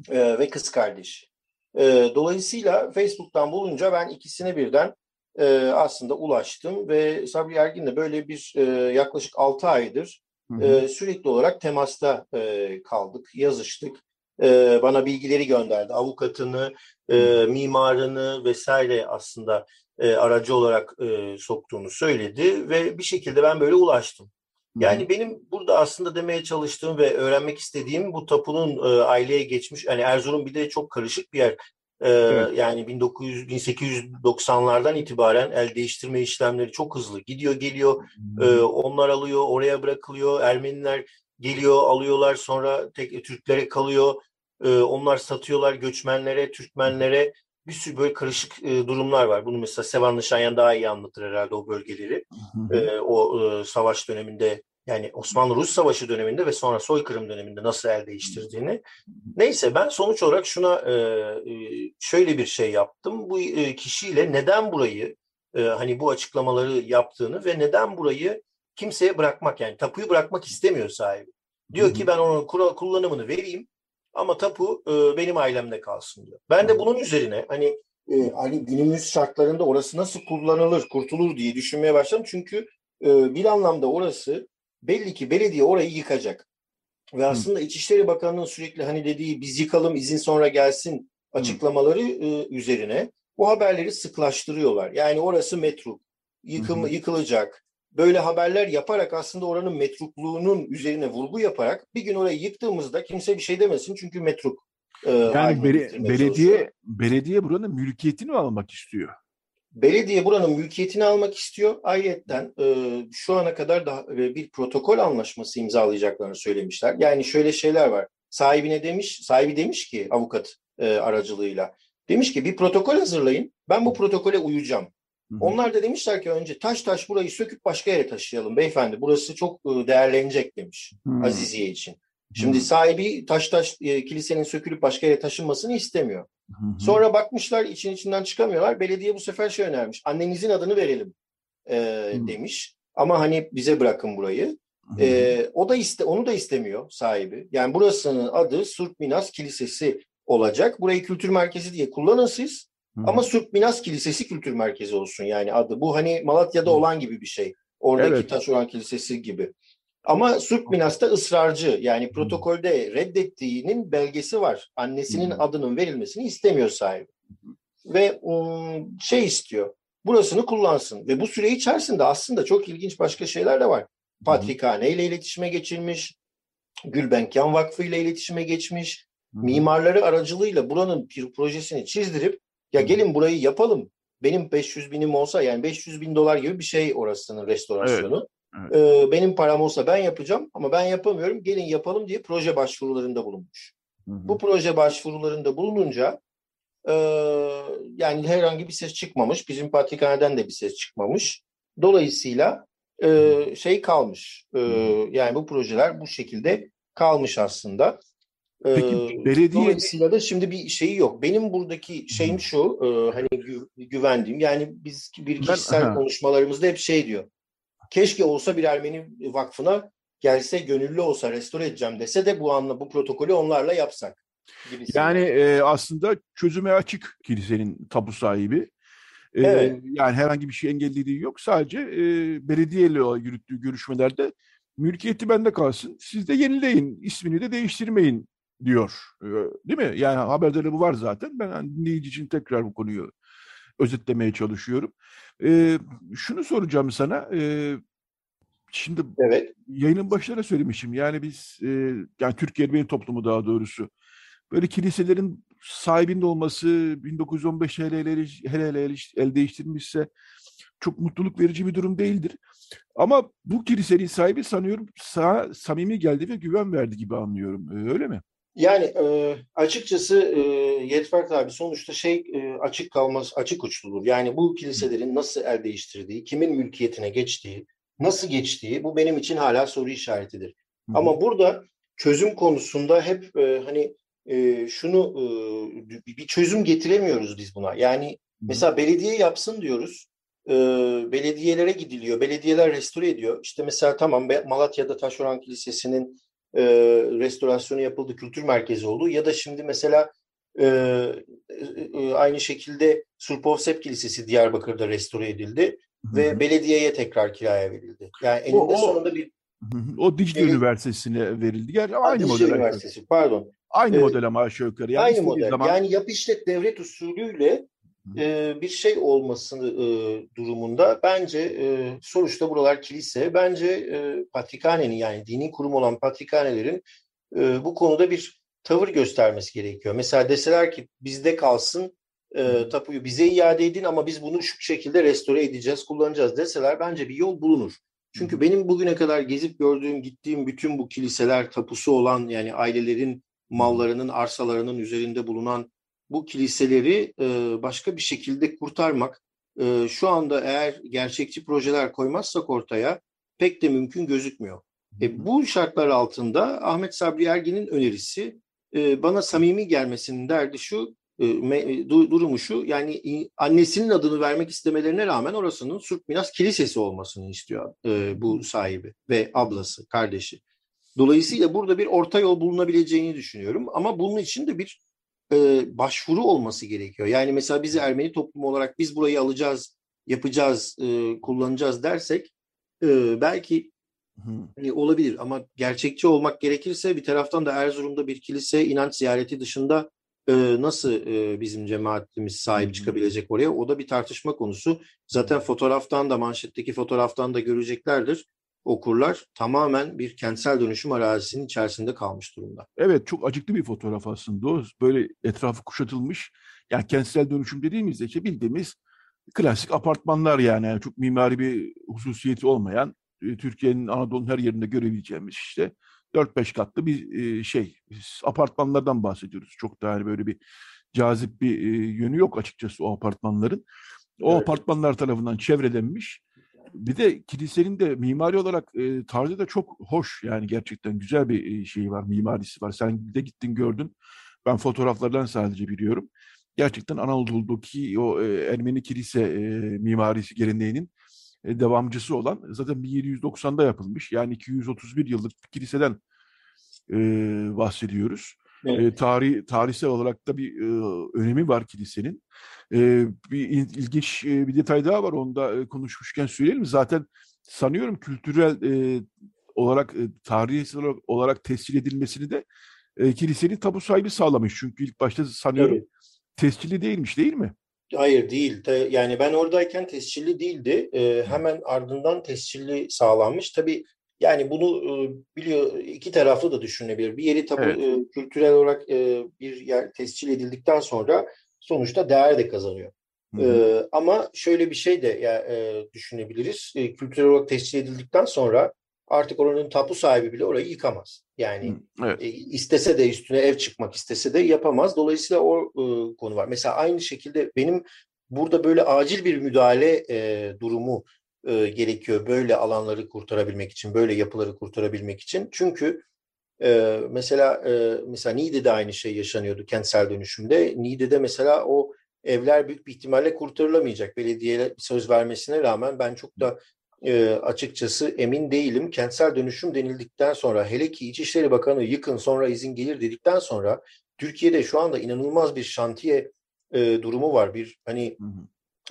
e, ve kız kardeşi. E, dolayısıyla Facebook'tan bulunca ben ikisine birden e, aslında ulaştım ve Sabri Ergin'le böyle bir e, yaklaşık 6 aydır e, sürekli olarak temasta e, kaldık, yazıştık. E, bana bilgileri gönderdi. Avukatını, e, mimarını vesaire aslında e, aracı olarak e, soktuğunu söyledi ve bir şekilde ben böyle ulaştım. Yani benim burada aslında demeye çalıştığım ve öğrenmek istediğim bu tapunun e, aileye geçmiş. Yani Erzurum bir de çok karışık bir yer. E, evet. Yani 1900 1890'lardan itibaren el değiştirme işlemleri çok hızlı gidiyor geliyor. E, onlar alıyor, oraya bırakılıyor. Ermeniler geliyor, alıyorlar sonra tek Türklere kalıyor. E, onlar satıyorlar göçmenlere, Türkmenlere bir sürü böyle karışık e, durumlar var. Bunu mesela Sevan Nişanyan daha iyi anlatır herhalde o bölgeleri. E, o e, savaş döneminde yani Osmanlı-Rus Savaşı döneminde ve sonra soykırım döneminde nasıl el değiştirdiğini. Neyse ben sonuç olarak şuna e, e, şöyle bir şey yaptım. Bu e, kişiyle neden burayı e, hani bu açıklamaları yaptığını ve neden burayı kimseye bırakmak yani tapuyu bırakmak istemiyor sahibi. Diyor ki ben onun kullanımını vereyim ama tapu e, benim ailemde kalsın diyor. Ben de bunun üzerine hani e, hani günümüz şartlarında orası nasıl kullanılır, kurtulur diye düşünmeye başladım. Çünkü e, bir anlamda orası belli ki belediye orayı yıkacak. Ve aslında Hı. İçişleri Bakanı'nın sürekli hani dediği biz yıkalım izin sonra gelsin açıklamaları e, üzerine bu haberleri sıklaştırıyorlar. Yani orası metruk, yıkım, Hı. yıkılacak, böyle haberler yaparak aslında oranın metrukluğunun üzerine vurgu yaparak bir gün orayı yıktığımızda kimse bir şey demesin çünkü metruk. E, yani beli, belediye belediye buranın mülkiyetini almak istiyor? Belediye buranın mülkiyetini almak istiyor. Ayrıca e, şu ana kadar da e, bir protokol anlaşması imzalayacaklarını söylemişler. Yani şöyle şeyler var. sahibine demiş, sahibi demiş ki avukat e, aracılığıyla. Demiş ki bir protokol hazırlayın. Ben bu protokole uyacağım. Hı hı. Onlar da demişler ki önce taş taş burayı söküp başka yere taşıyalım beyefendi. Burası çok e, değerlenecek demiş hı. Aziziye için. Şimdi hı. sahibi taş taş e, kilisenin sökülüp başka yere taşınmasını istemiyor. Hı hı. Sonra bakmışlar için içinden çıkamıyorlar. Belediye bu sefer şey önermiş. Annenizin adını verelim e, demiş. Ama hani bize bırakın burayı. E, o da iste, onu da istemiyor sahibi. Yani burasının adı Surp Minas Kilisesi olacak. Burayı kültür merkezi diye kullanın siz. Hı. Ama Surp Minas Kilisesi kültür merkezi olsun yani adı. Bu hani Malatya'da Hı. olan gibi bir şey. Oradaki evet. Taşoran Kilisesi gibi. Ama Surp Minas'ta ısrarcı yani protokolde reddettiğinin belgesi var. Annesinin Hı. adının verilmesini istemiyor sahibi. Ve şey istiyor. Burasını kullansın. Ve bu süre içerisinde aslında çok ilginç başka şeyler de var. Patrikhane ile iletişime geçilmiş. Gülbenkian Vakfı ile iletişime geçmiş. Mimarları aracılığıyla buranın bir projesini çizdirip ya gelin burayı yapalım. Benim 500 binim olsa yani 500 bin dolar gibi bir şey orasının restorasyonu. Evet. Evet. Ee, benim param olsa ben yapacağım ama ben yapamıyorum. Gelin yapalım diye proje başvurularında bulunmuş. Hı hı. Bu proje başvurularında bulununca e, yani herhangi bir ses çıkmamış. Bizim patrikhaneden de bir ses çıkmamış. Dolayısıyla e, şey kalmış. E, yani bu projeler bu şekilde kalmış aslında. Peki ee, belediye... Dolayısıyla da şimdi bir şeyi yok. Benim buradaki şeyim şu, e, hani gü- güvendiğim, yani biz bir kişisel ben, konuşmalarımızda hep şey diyor. Keşke olsa bir Ermeni vakfına gelse gönüllü olsa restore edeceğim dese de bu anla bu protokolü onlarla yapsak. Gibisi. Yani e, aslında çözüme açık kilisenin tapu sahibi. E, evet. Yani herhangi bir şey engellediği yok. Sadece e, belediyeyle yürüttüğü görüşmelerde mülkiyeti bende kalsın. Siz de yenileyin. ismini de değiştirmeyin diyor. Değil mi? Yani haberde bu var zaten. Ben yani dinleyici için tekrar bu konuyu özetlemeye çalışıyorum. Ee, şunu soracağım sana. Ee, şimdi evet. yayının başlarına söylemişim. Yani biz, e, yani Türkiye benim toplumu daha doğrusu, böyle kiliselerin sahibinde olması 1915 hele hele, hele, hele el değiştirmişse çok mutluluk verici bir durum değildir. Ama bu kilisenin sahibi sanıyorum sana samimi geldi ve güven verdi gibi anlıyorum. Öyle mi? Yani e, açıkçası e, Yetfert abi sonuçta şey e, açık kalmaz, açık uçludur. Yani bu kiliselerin nasıl el değiştirdiği, kimin mülkiyetine geçtiği, nasıl geçtiği bu benim için hala soru işaretidir. Hı. Ama burada çözüm konusunda hep e, hani e, şunu e, bir çözüm getiremiyoruz biz buna. Yani Hı. mesela belediye yapsın diyoruz. E, belediyelere gidiliyor, belediyeler restore ediyor. İşte mesela tamam Malatya'da Taşoran Kilisesi'nin e, restorasyonu yapıldı, kültür merkezi oldu. Ya da şimdi mesela e, e, aynı şekilde Surpovsep Kilisesi Diyarbakır'da restore edildi Hı-hı. ve belediyeye tekrar kiraya verildi. Yani eninde o, sonunda bir o Dicle evet. Üniversitesi'ne verildi. Yani aynı Dicle model. Üniversitesi, pardon. Aynı ee, model ama aşağı yukarı. Yani aynı model. Zaman... Yani yap işlet devlet usulüyle e, bir şey olması e, durumunda bence e, sonuçta buralar kilise. Bence e, Patrikhane'nin yani dini kurum olan Patrikhanelerin e, bu konuda bir tavır göstermesi gerekiyor. Mesela deseler ki bizde kalsın e, tapuyu bize iade edin ama biz bunu şu şekilde restore edeceğiz, kullanacağız deseler bence bir yol bulunur. Çünkü benim bugüne kadar gezip gördüğüm, gittiğim bütün bu kiliseler tapusu olan yani ailelerin mallarının, arsalarının üzerinde bulunan bu kiliseleri e, başka bir şekilde kurtarmak e, şu anda eğer gerçekçi projeler koymazsak ortaya pek de mümkün gözükmüyor. E, bu şartlar altında Ahmet Sabri Ergin'in önerisi e, bana samimi gelmesinin derdi şu, e, me, du, durumu şu, yani annesinin adını vermek istemelerine rağmen orasının Surp Minas Kilisesi olmasını istiyor e, bu sahibi ve ablası, kardeşi. Dolayısıyla burada bir orta yol bulunabileceğini düşünüyorum ama bunun için de bir e, başvuru olması gerekiyor. Yani mesela bizi Ermeni toplumu olarak biz burayı alacağız, yapacağız, e, kullanacağız dersek e, belki hani olabilir ama gerçekçi olmak gerekirse bir taraftan da Erzurum'da bir kilise inanç ziyareti dışında e, nasıl e, bizim cemaatimiz sahip çıkabilecek oraya o da bir tartışma konusu. Zaten fotoğraftan da manşetteki fotoğraftan da göreceklerdir okurlar tamamen bir kentsel dönüşüm arazisinin içerisinde kalmış durumda. Evet çok acıklı bir fotoğraf aslında o. Böyle etrafı kuşatılmış. Yani kentsel dönüşüm dediğimizde işte bildiğimiz klasik apartmanlar yani. yani çok mimari bir hususiyeti olmayan e, Türkiye'nin Anadolu'nun her yerinde görebileceğimiz işte 4-5 katlı bir e, şey apartmanlardan bahsediyoruz. Çok da hani böyle bir cazip bir e, yönü yok açıkçası o apartmanların. O evet. apartmanlar tarafından çevrelenmiş. Bir de kilisenin de mimari olarak e, tarzı da çok hoş yani gerçekten güzel bir e, şey var, mimarisi var. Sen de gittin gördün. Ben fotoğraflardan sadece biliyorum. Gerçekten Anadolu'daki o e, Ermeni kilise e, mimarisi geleneğinin e, devamcısı olan zaten 1790'da yapılmış. Yani 231 yıllık kiliseden e, bahsediyoruz. Evet. E, tarih tarihsel olarak da bir e, önemi var kilisenin. E, bir ilginç e, bir detay daha var. Onu da e, konuşmuşken söyleyelim. Zaten sanıyorum kültürel e, olarak e, tarihsel olarak tescil edilmesini de e, kilisenin tabu sahibi sağlamış. Çünkü ilk başta sanıyorum evet. tescilli değilmiş değil mi? Hayır değil. Yani ben oradayken tescilli değildi. Ee, hemen ardından tescilli sağlanmış. Tabii yani bunu e, biliyor iki taraflı da düşünülebilir. Bir yeri tabii evet. e, kültürel olarak e, bir yer tescil edildikten sonra sonuçta değer de kazanıyor. Hı hı. ama şöyle bir şey de ya, e, düşünebiliriz. E, kültürel olarak tescil edildikten sonra artık oranın tapu sahibi bile orayı yıkamaz. Yani evet. e, istese de üstüne ev çıkmak istese de yapamaz. Dolayısıyla o e, konu var. Mesela aynı şekilde benim burada böyle acil bir müdahale e, durumu e, gerekiyor. Böyle alanları kurtarabilmek için, böyle yapıları kurtarabilmek için. Çünkü e, mesela e, mesela Niğde'de aynı şey yaşanıyordu kentsel dönüşümde. Niğde'de mesela o evler büyük bir ihtimalle kurtarılamayacak. Belediye söz vermesine rağmen ben çok da e, açıkçası emin değilim. Kentsel dönüşüm denildikten sonra hele ki İçişleri Bakanı yıkın sonra izin gelir dedikten sonra Türkiye'de şu anda inanılmaz bir şantiye e, durumu var. Bir hani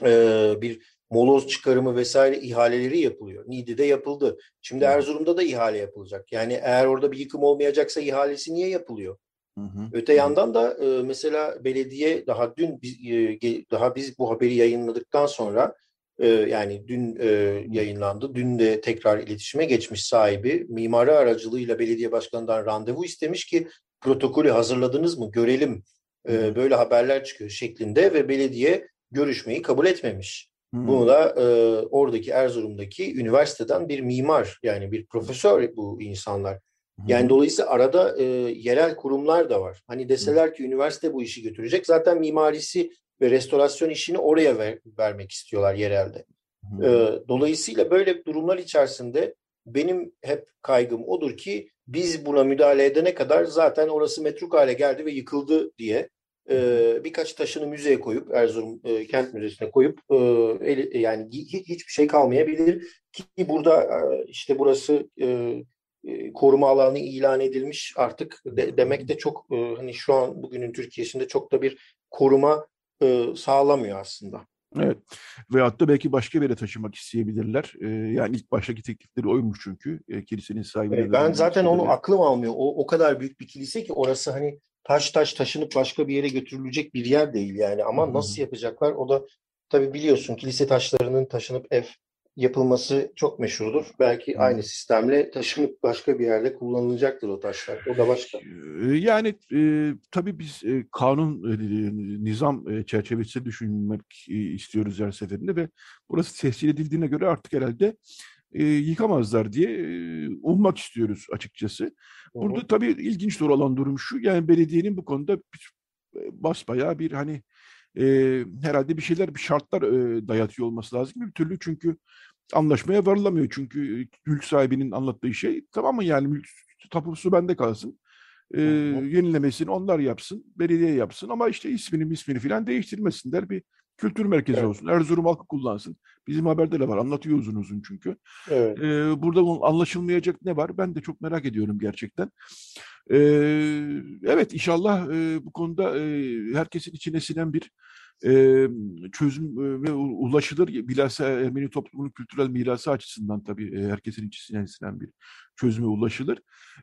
E, bir moloz çıkarımı vesaire ihaleleri yapılıyor. Niğde'de yapıldı. Şimdi Erzurum'da da ihale yapılacak. Yani eğer orada bir yıkım olmayacaksa ihalesi niye yapılıyor? Hı hı. Öte yandan da e, mesela belediye daha dün e, daha biz bu haberi yayınladıktan sonra e, yani dün e, yayınlandı. Dün de tekrar iletişime geçmiş sahibi mimari aracılığıyla belediye başkanından randevu istemiş ki protokolü hazırladınız mı görelim e, böyle haberler çıkıyor şeklinde ve belediye görüşmeyi kabul etmemiş. Hmm. Bunu da e, oradaki Erzurum'daki üniversiteden bir mimar yani bir profesör bu insanlar. Yani dolayısıyla arada e, yerel kurumlar da var. Hani deseler ki üniversite bu işi götürecek zaten mimarisi ve restorasyon işini oraya ver, vermek istiyorlar yerelde. E, dolayısıyla böyle durumlar içerisinde benim hep kaygım odur ki biz buna müdahale edene kadar zaten orası metruk hale geldi ve yıkıldı diye e, birkaç taşını müzeye koyup Erzurum e, Kent Müzesi'ne koyup e, el, yani hiç, hiçbir şey kalmayabilir ki burada e, işte burası e, e, koruma alanı ilan edilmiş artık de, demek de çok e, hani şu an bugünün Türkiye'sinde çok da bir koruma e, sağlamıyor aslında. Evet. Veyahut da belki başka bir yere taşımak isteyebilirler. Ee, yani ilk baştaki teklifleri oymuş çünkü. E, kilisenin sahibi. Evet, ben zaten onu aklım almıyor. O, o kadar büyük bir kilise ki orası hani taş taş taşınıp başka bir yere götürülecek bir yer değil yani. Ama hmm. nasıl yapacaklar o da tabii biliyorsun kilise taşlarının taşınıp ev yapılması çok meşhurdur. Belki hmm. aynı sistemle taşınıp başka bir yerde kullanılacaktır o taşlar. O da başka. Yani e, tabii biz e, kanun, e, nizam e, çerçevesinde düşünmek e, istiyoruz her seferinde ve burası tescil edildiğine göre artık herhalde e, yıkamazlar diye e, ummak istiyoruz açıkçası. Burada tabii ilginç olan durum şu, yani belediyenin bu konuda bir, basbayağı bir hani e, herhalde bir şeyler, bir şartlar e, dayatıyor olması lazım bir türlü çünkü anlaşmaya varılamıyor. Çünkü mülk sahibinin anlattığı şey tamam mı yani mülk tapusu bende kalsın. E, yenilemesini onlar yapsın, belediye yapsın ama işte ismini ismini falan değiştirmesinler. Bir kültür merkezi evet. olsun. Erzurum halkı kullansın. Bizim haberde de var. Anlatıyor uzun uzun çünkü. Evet. Ee, burada anlaşılmayacak ne var? Ben de çok merak ediyorum gerçekten. Ee, evet inşallah e, bu konuda e, herkesin içine sinen bir e, çözüm ve ulaşılır. Bilhassa Ermeni toplumunun kültürel mirası açısından tabii herkesin içine sinen bir çözüme ulaşılır.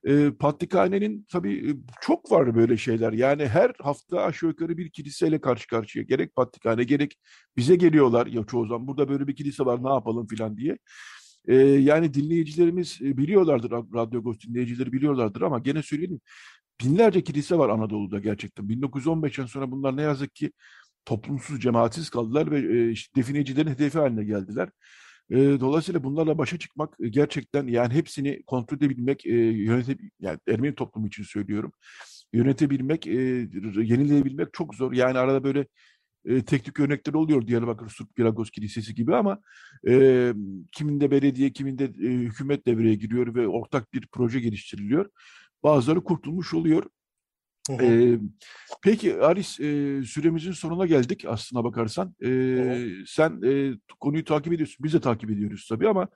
E, Patrikhane'nin tabii çok var böyle şeyler. Yani her hafta aşağı yukarı bir kiliseyle karşı karşıya. Gerek Patrikhane gerek bize geliyorlar ya çoğu zaman. Burada böyle bir kilise var ne yapalım filan diye. E, yani dinleyicilerimiz biliyorlardır, Radyo Agos dinleyicileri biliyorlardır ama gene söyleyelim. Binlerce kilise var Anadolu'da gerçekten. 1915'ten sonra bunlar ne yazık ki toplumsuz, cemaatsiz kaldılar ve e, işte definecilerin hedefi haline geldiler. E, dolayısıyla bunlarla başa çıkmak gerçekten yani hepsini kontrol edebilmek, e, yönetebilmek, yani Ermeni toplumu için söylüyorum, yönetebilmek, e, yenileyebilmek çok zor. Yani arada böyle e, teknik örnekler oluyor Diyarbakır Surp Piragos Kilisesi gibi ama e, kiminde belediye, kiminde e, hükümet devreye giriyor ve ortak bir proje geliştiriliyor. Bazıları kurtulmuş oluyor. Ee, peki Aris e, süremizin sonuna geldik aslına bakarsan. E, sen e, konuyu takip ediyorsun. Biz de takip ediyoruz tabii ama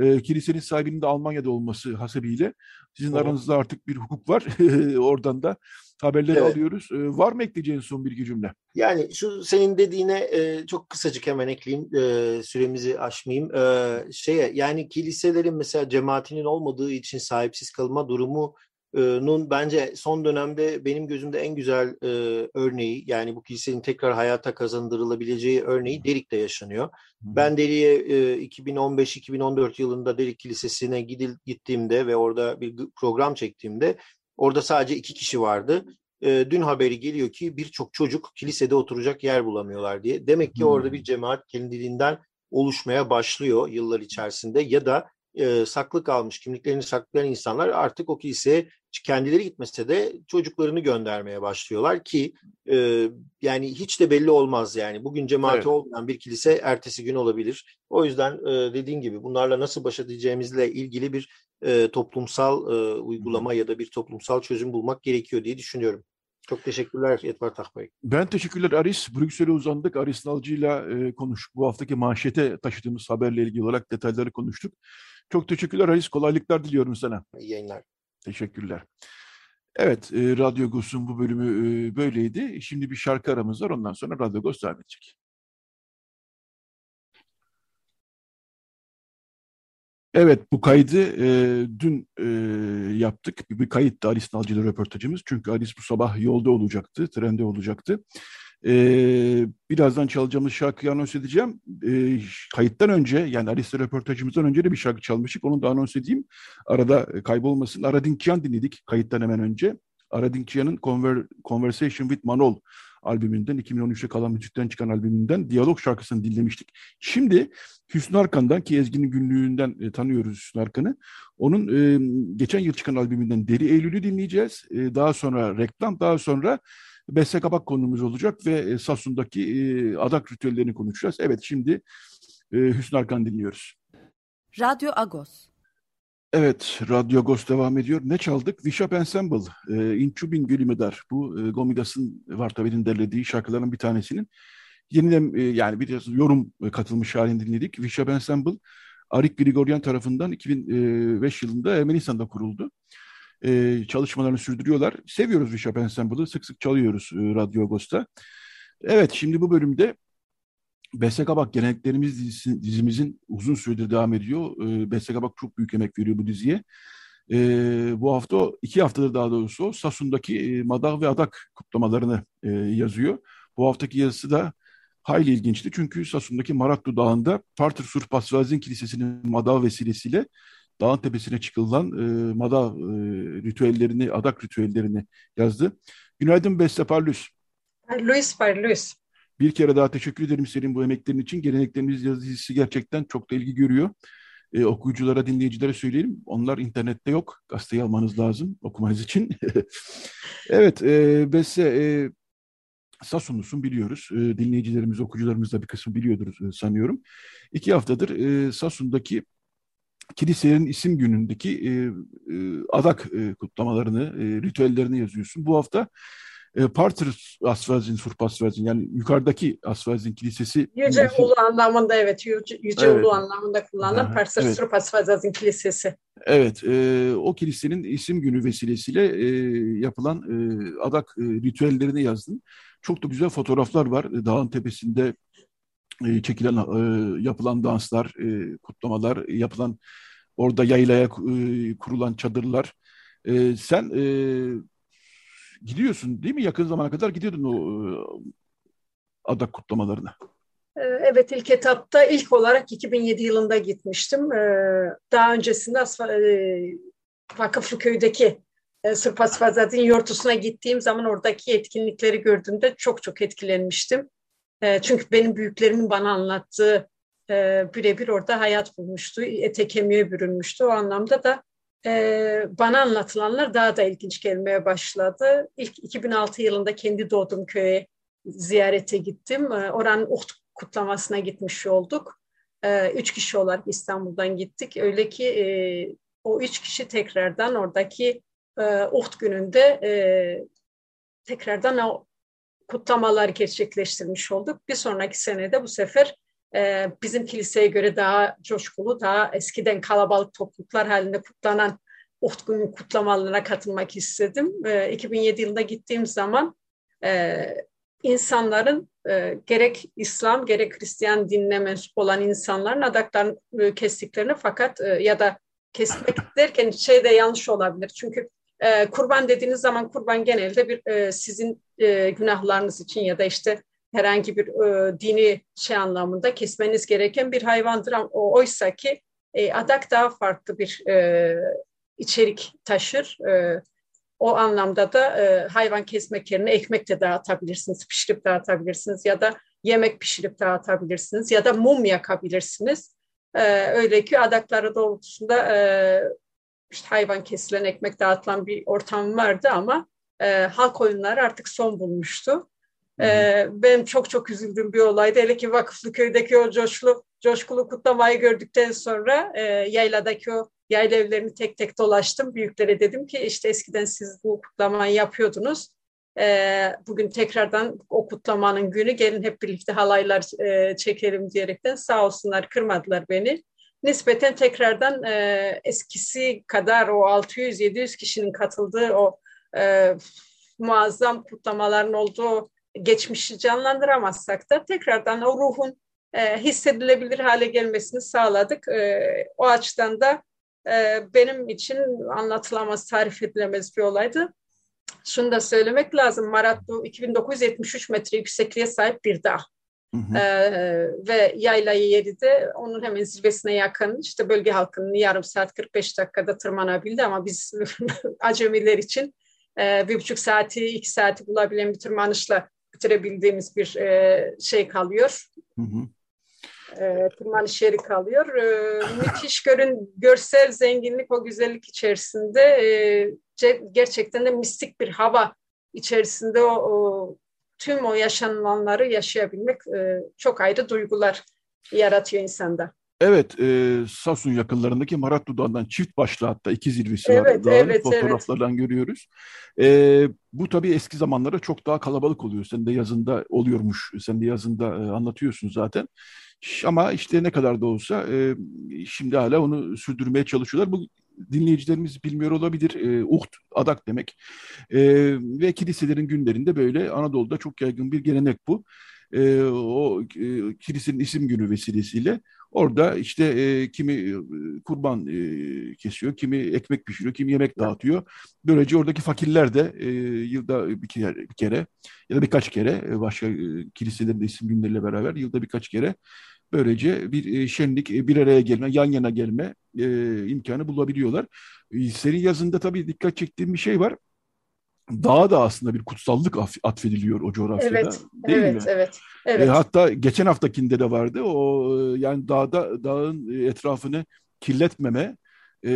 e, kilisenin sahibinin de Almanya'da olması hasebiyle sizin Hı-hı. aranızda artık bir hukuk var. [LAUGHS] Oradan da haberleri evet. alıyoruz. E, var mı ekleyeceğin son bir iki cümle? Yani şu senin dediğine e, çok kısacık hemen ekleyeyim. E, süremizi aşmayayım. E, şeye yani kiliselerin mesela cemaatinin olmadığı için sahipsiz kalma durumu nun bence son dönemde benim gözümde en güzel e, örneği yani bu kilisenin tekrar hayata kazandırılabileceği örneği Derik'te yaşanıyor. Ben Derik'e e, 2015-2014 yılında Derik Kilisesi'ne gidil, gittiğimde ve orada bir program çektiğimde orada sadece iki kişi vardı. E, dün haberi geliyor ki birçok çocuk kilisede oturacak yer bulamıyorlar diye. Demek ki orada bir cemaat kendiliğinden oluşmaya başlıyor yıllar içerisinde ya da e, saklı kalmış, kimliklerini saklayan insanlar artık o kiliseye kendileri gitmese de çocuklarını göndermeye başlıyorlar ki e, yani hiç de belli olmaz yani. Bugün cemaati evet. olmayan bir kilise ertesi gün olabilir. O yüzden e, dediğin gibi bunlarla nasıl baş edeceğimizle ilgili bir e, toplumsal e, uygulama ya da bir toplumsal çözüm bulmak gerekiyor diye düşünüyorum. Çok teşekkürler Yetvar Tahbay. Ben teşekkürler Aris. Brüksel'e uzandık. Aris Nalcı'yla e, konuş. Bu haftaki manşete taşıdığımız haberle ilgili olarak detayları konuştuk. Çok teşekkürler Halis. Kolaylıklar diliyorum sana. İyi yayınlar. Teşekkürler. Evet, e, Radyo Gos'un bu bölümü e, böyleydi. Şimdi bir şarkı aramız var. Ondan sonra Radyo Gos devam edecek. Evet, bu kaydı e, dün e, yaptık. Bir, bir kayıttı Alice Nalcı'da röportajımız. Çünkü Alice bu sabah yolda olacaktı, trende olacaktı. Ee, birazdan çalacağımız şarkıyı anons edeceğim. Ee, kayıttan önce yani Alice röportajımızdan önce de bir şarkı çalmıştık. Onu da anons edeyim. Arada kaybolmasın. Aradinkian dinledik kayıttan hemen önce. Aradinkian'ın Conver Conversation with Manol albümünden 2013'te kalan müzikten çıkan albümünden diyalog şarkısını dinlemiştik. Şimdi Hüsnü Arkan'dan ki Ezgi'nin günlüğünden e, tanıyoruz Hüsnü Arkan'ı. Onun e, geçen yıl çıkan albümünden Deri Eylül'ü dinleyeceğiz. E, daha sonra reklam, daha sonra Beste Kabak konumuz olacak ve e, Sasun'daki e, adak ritüellerini konuşacağız. Evet şimdi e, Hüsnü Arkan dinliyoruz. Radyo Agos. Evet, Radyo Agos devam ediyor. Ne çaldık? Vişap Ensemble, e, İnçubin Gülümedar. Bu e, Gomidas'ın Vartavel'in derlediği şarkıların bir tanesinin yeniden e, yani bir yorum e, katılmış halini dinledik. Vişap Ensemble, Arik Grigoryan tarafından 2005 yılında Ermenistan'da kuruldu e, çalışmalarını sürdürüyorlar. Seviyoruz Bishop Ensemble'ı. Sık sık çalıyoruz e, Radyo Agos'ta. Evet şimdi bu bölümde Beste Kabak Geleneklerimiz dizisi, dizimizin uzun süredir devam ediyor. E, Beste Kabak çok büyük emek veriyor bu diziye. E, bu hafta, iki haftadır daha doğrusu Sasun'daki e, Madag ve Adak kutlamalarını e, yazıyor. Bu haftaki yazısı da hayli ilginçti. Çünkü Sasun'daki Maraklu Dağı'nda Partir Surpasvazin Kilisesi'nin Madag vesilesiyle dağın tepesine çıkılan e, mada e, ritüellerini, adak ritüellerini yazdı. Günaydın Beste Parlus. Luis Parlus. Bir kere daha teşekkür ederim senin bu emeklerin için. Geleneklerimiz yazısı gerçekten çok da ilgi görüyor. Ee, okuyuculara, dinleyicilere söyleyelim. Onlar internette yok. Gazeteyi almanız lazım okumanız için. [LAUGHS] evet, e, Beste e, Sasunlusun biliyoruz. E, dinleyicilerimiz, okuyucularımız da bir kısmı biliyordur e, sanıyorum. İki haftadır e, Sasun'daki kiliselerin isim günündeki e, e, adak e, kutlamalarını, e, ritüellerini yazıyorsun. Bu hafta e, Partir Asfazin, Surp Asfazin yani yukarıdaki Asfazin Kilisesi. Yüce Ulu Ulu anlamında evet, Yüce, Yüce evet. Ulu anlamında kullanılan Partir evet. Surp Asfazin Kilisesi. Evet, e, o kilisenin isim günü vesilesiyle e, yapılan e, adak e, ritüellerini yazdın. Çok da güzel fotoğraflar var. Dağın tepesinde e, çekilen e, yapılan danslar, e, kutlamalar, yapılan orada yaylaya e, kurulan çadırlar. E, sen e, gidiyorsun değil mi? Yakın zamana kadar gidiyordun o e, adak kutlamalarına. E, evet ilk etapta ilk olarak 2007 yılında gitmiştim. E, daha öncesinde Vakıflı Köy'deki Sırp Asfazadin yortusuna gittiğim zaman oradaki etkinlikleri gördüğümde çok çok etkilenmiştim. E, çünkü benim büyüklerimin bana anlattığı e, birebir orada hayat bulmuştu. Ete kemiğe bürünmüştü. O anlamda da e, bana anlatılanlar daha da ilginç gelmeye başladı. İlk 2006 yılında kendi doğduğum köye ziyarete gittim. E, oranın Uhud kutlamasına gitmiş olduk. Üç kişi olarak İstanbul'dan gittik. Öyle ki o üç kişi tekrardan oradaki Uhud gününde tekrardan kutlamalar gerçekleştirmiş olduk. Bir sonraki senede bu sefer e, bizim kiliseye göre daha coşkulu, daha eskiden kalabalık topluluklar halinde kutlanan günü kutlamalarına katılmak istedim. E, 2007 yılında gittiğim zaman e, insanların e, gerek İslam gerek Hristiyan dinine mensup olan insanların adaklarını e, kestiklerini fakat e, ya da kesmek derken şey de yanlış olabilir. Çünkü e, kurban dediğiniz zaman kurban genelde bir e, sizin e, günahlarınız için ya da işte herhangi bir e, dini şey anlamında kesmeniz gereken bir hayvandır. O, oysa ki e, adak daha farklı bir e, içerik taşır. E, o anlamda da e, hayvan kesmek yerine ekmek de dağıtabilirsiniz, pişirip dağıtabilirsiniz ya da yemek pişirip dağıtabilirsiniz ya da mum yakabilirsiniz. E, öyle ki adakları doğrultusunda e, işte hayvan kesilen, ekmek dağıtılan bir ortam vardı ama e, halk oyunları artık son bulmuştu. E, benim çok çok üzüldüğüm bir olaydı. Hele ki Vakıflı Köy'deki o coşkulu, coşkulu kutlamayı gördükten sonra e, yayladaki o yayla evlerini tek tek dolaştım. Büyüklere dedim ki işte eskiden siz bu kutlamayı yapıyordunuz. E, bugün tekrardan o kutlamanın günü gelin hep birlikte halaylar e, çekelim diyerekten sağ olsunlar kırmadılar beni nispeten tekrardan e, eskisi kadar o 600-700 kişinin katıldığı o e, muazzam kutlamaların olduğu geçmişi canlandıramazsak da tekrardan o ruhun e, hissedilebilir hale gelmesini sağladık. E, o açıdan da e, benim için anlatılamaz, tarif edilemez bir olaydı. Şunu da söylemek lazım. Maratlu 2973 metre yüksekliğe sahip bir dağ. Hı Ee, ve yayla yeri de onun hemen zirvesine yakın işte bölge halkının yarım saat 45 dakikada tırmanabildi ama biz [LAUGHS] acemiler için e, bir buçuk saati iki saati bulabilen bir tırmanışla bitirebildiğimiz bir e, şey kalıyor. Hı hı. E, tırmanış yeri kalıyor. E, müthiş görün, görsel zenginlik o güzellik içerisinde e, gerçekten de mistik bir hava içerisinde o, o tüm o yaşanılanları yaşayabilmek e, çok ayrı duygular yaratıyor insanda. Evet, e, Sasun yakınlarındaki Marat Dudağı'ndan çift başlı hatta iki zirvesi evet, var. Evet, fotoğraflardan evet. görüyoruz. E, bu tabii eski zamanlarda çok daha kalabalık oluyor. Sen de yazında oluyormuş, sen de yazında e, anlatıyorsun zaten. Ama işte ne kadar da olsa e, şimdi hala onu sürdürmeye çalışıyorlar. Bu dinleyicilerimiz bilmiyor olabilir. E, Uht, adak demek. E, ve kiliselerin günlerinde böyle Anadolu'da çok yaygın bir gelenek bu. E, o e, kilisenin isim günü vesilesiyle orada işte e, kimi e, kurban e, kesiyor, kimi ekmek pişiriyor, kimi yemek dağıtıyor. Böylece oradaki fakirler de e, yılda bir kere, bir kere ya da birkaç kere e, başka e, kiliselerin de isim günleriyle beraber yılda birkaç kere Böylece bir e, şenlik, e, bir araya gelme, yan yana gelme e, imkanı bulabiliyorlar. E, senin yazında tabii dikkat çektiğim bir şey var. Dağa da aslında bir kutsallık atfediliyor o coğrafyada. Evet, değil evet, mi? evet. evet. E, hatta geçen haftakinde de vardı. O yani dağda dağın etrafını kirletmeme, e,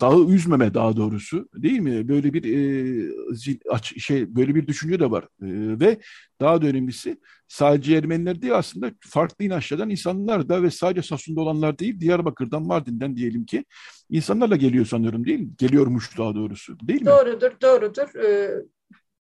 dağı üzmeme daha doğrusu değil mi? Böyle bir e, şey böyle bir düşünce de var e, ve daha da önemlisi sadece Ermeniler değil aslında farklı inançlardan insanlar da ve sadece Sasun'da olanlar değil Diyarbakır'dan Mardin'den diyelim ki insanlarla geliyor sanıyorum değil mi? Geliyormuş daha doğrusu değil mi? Doğrudur doğrudur. Ee,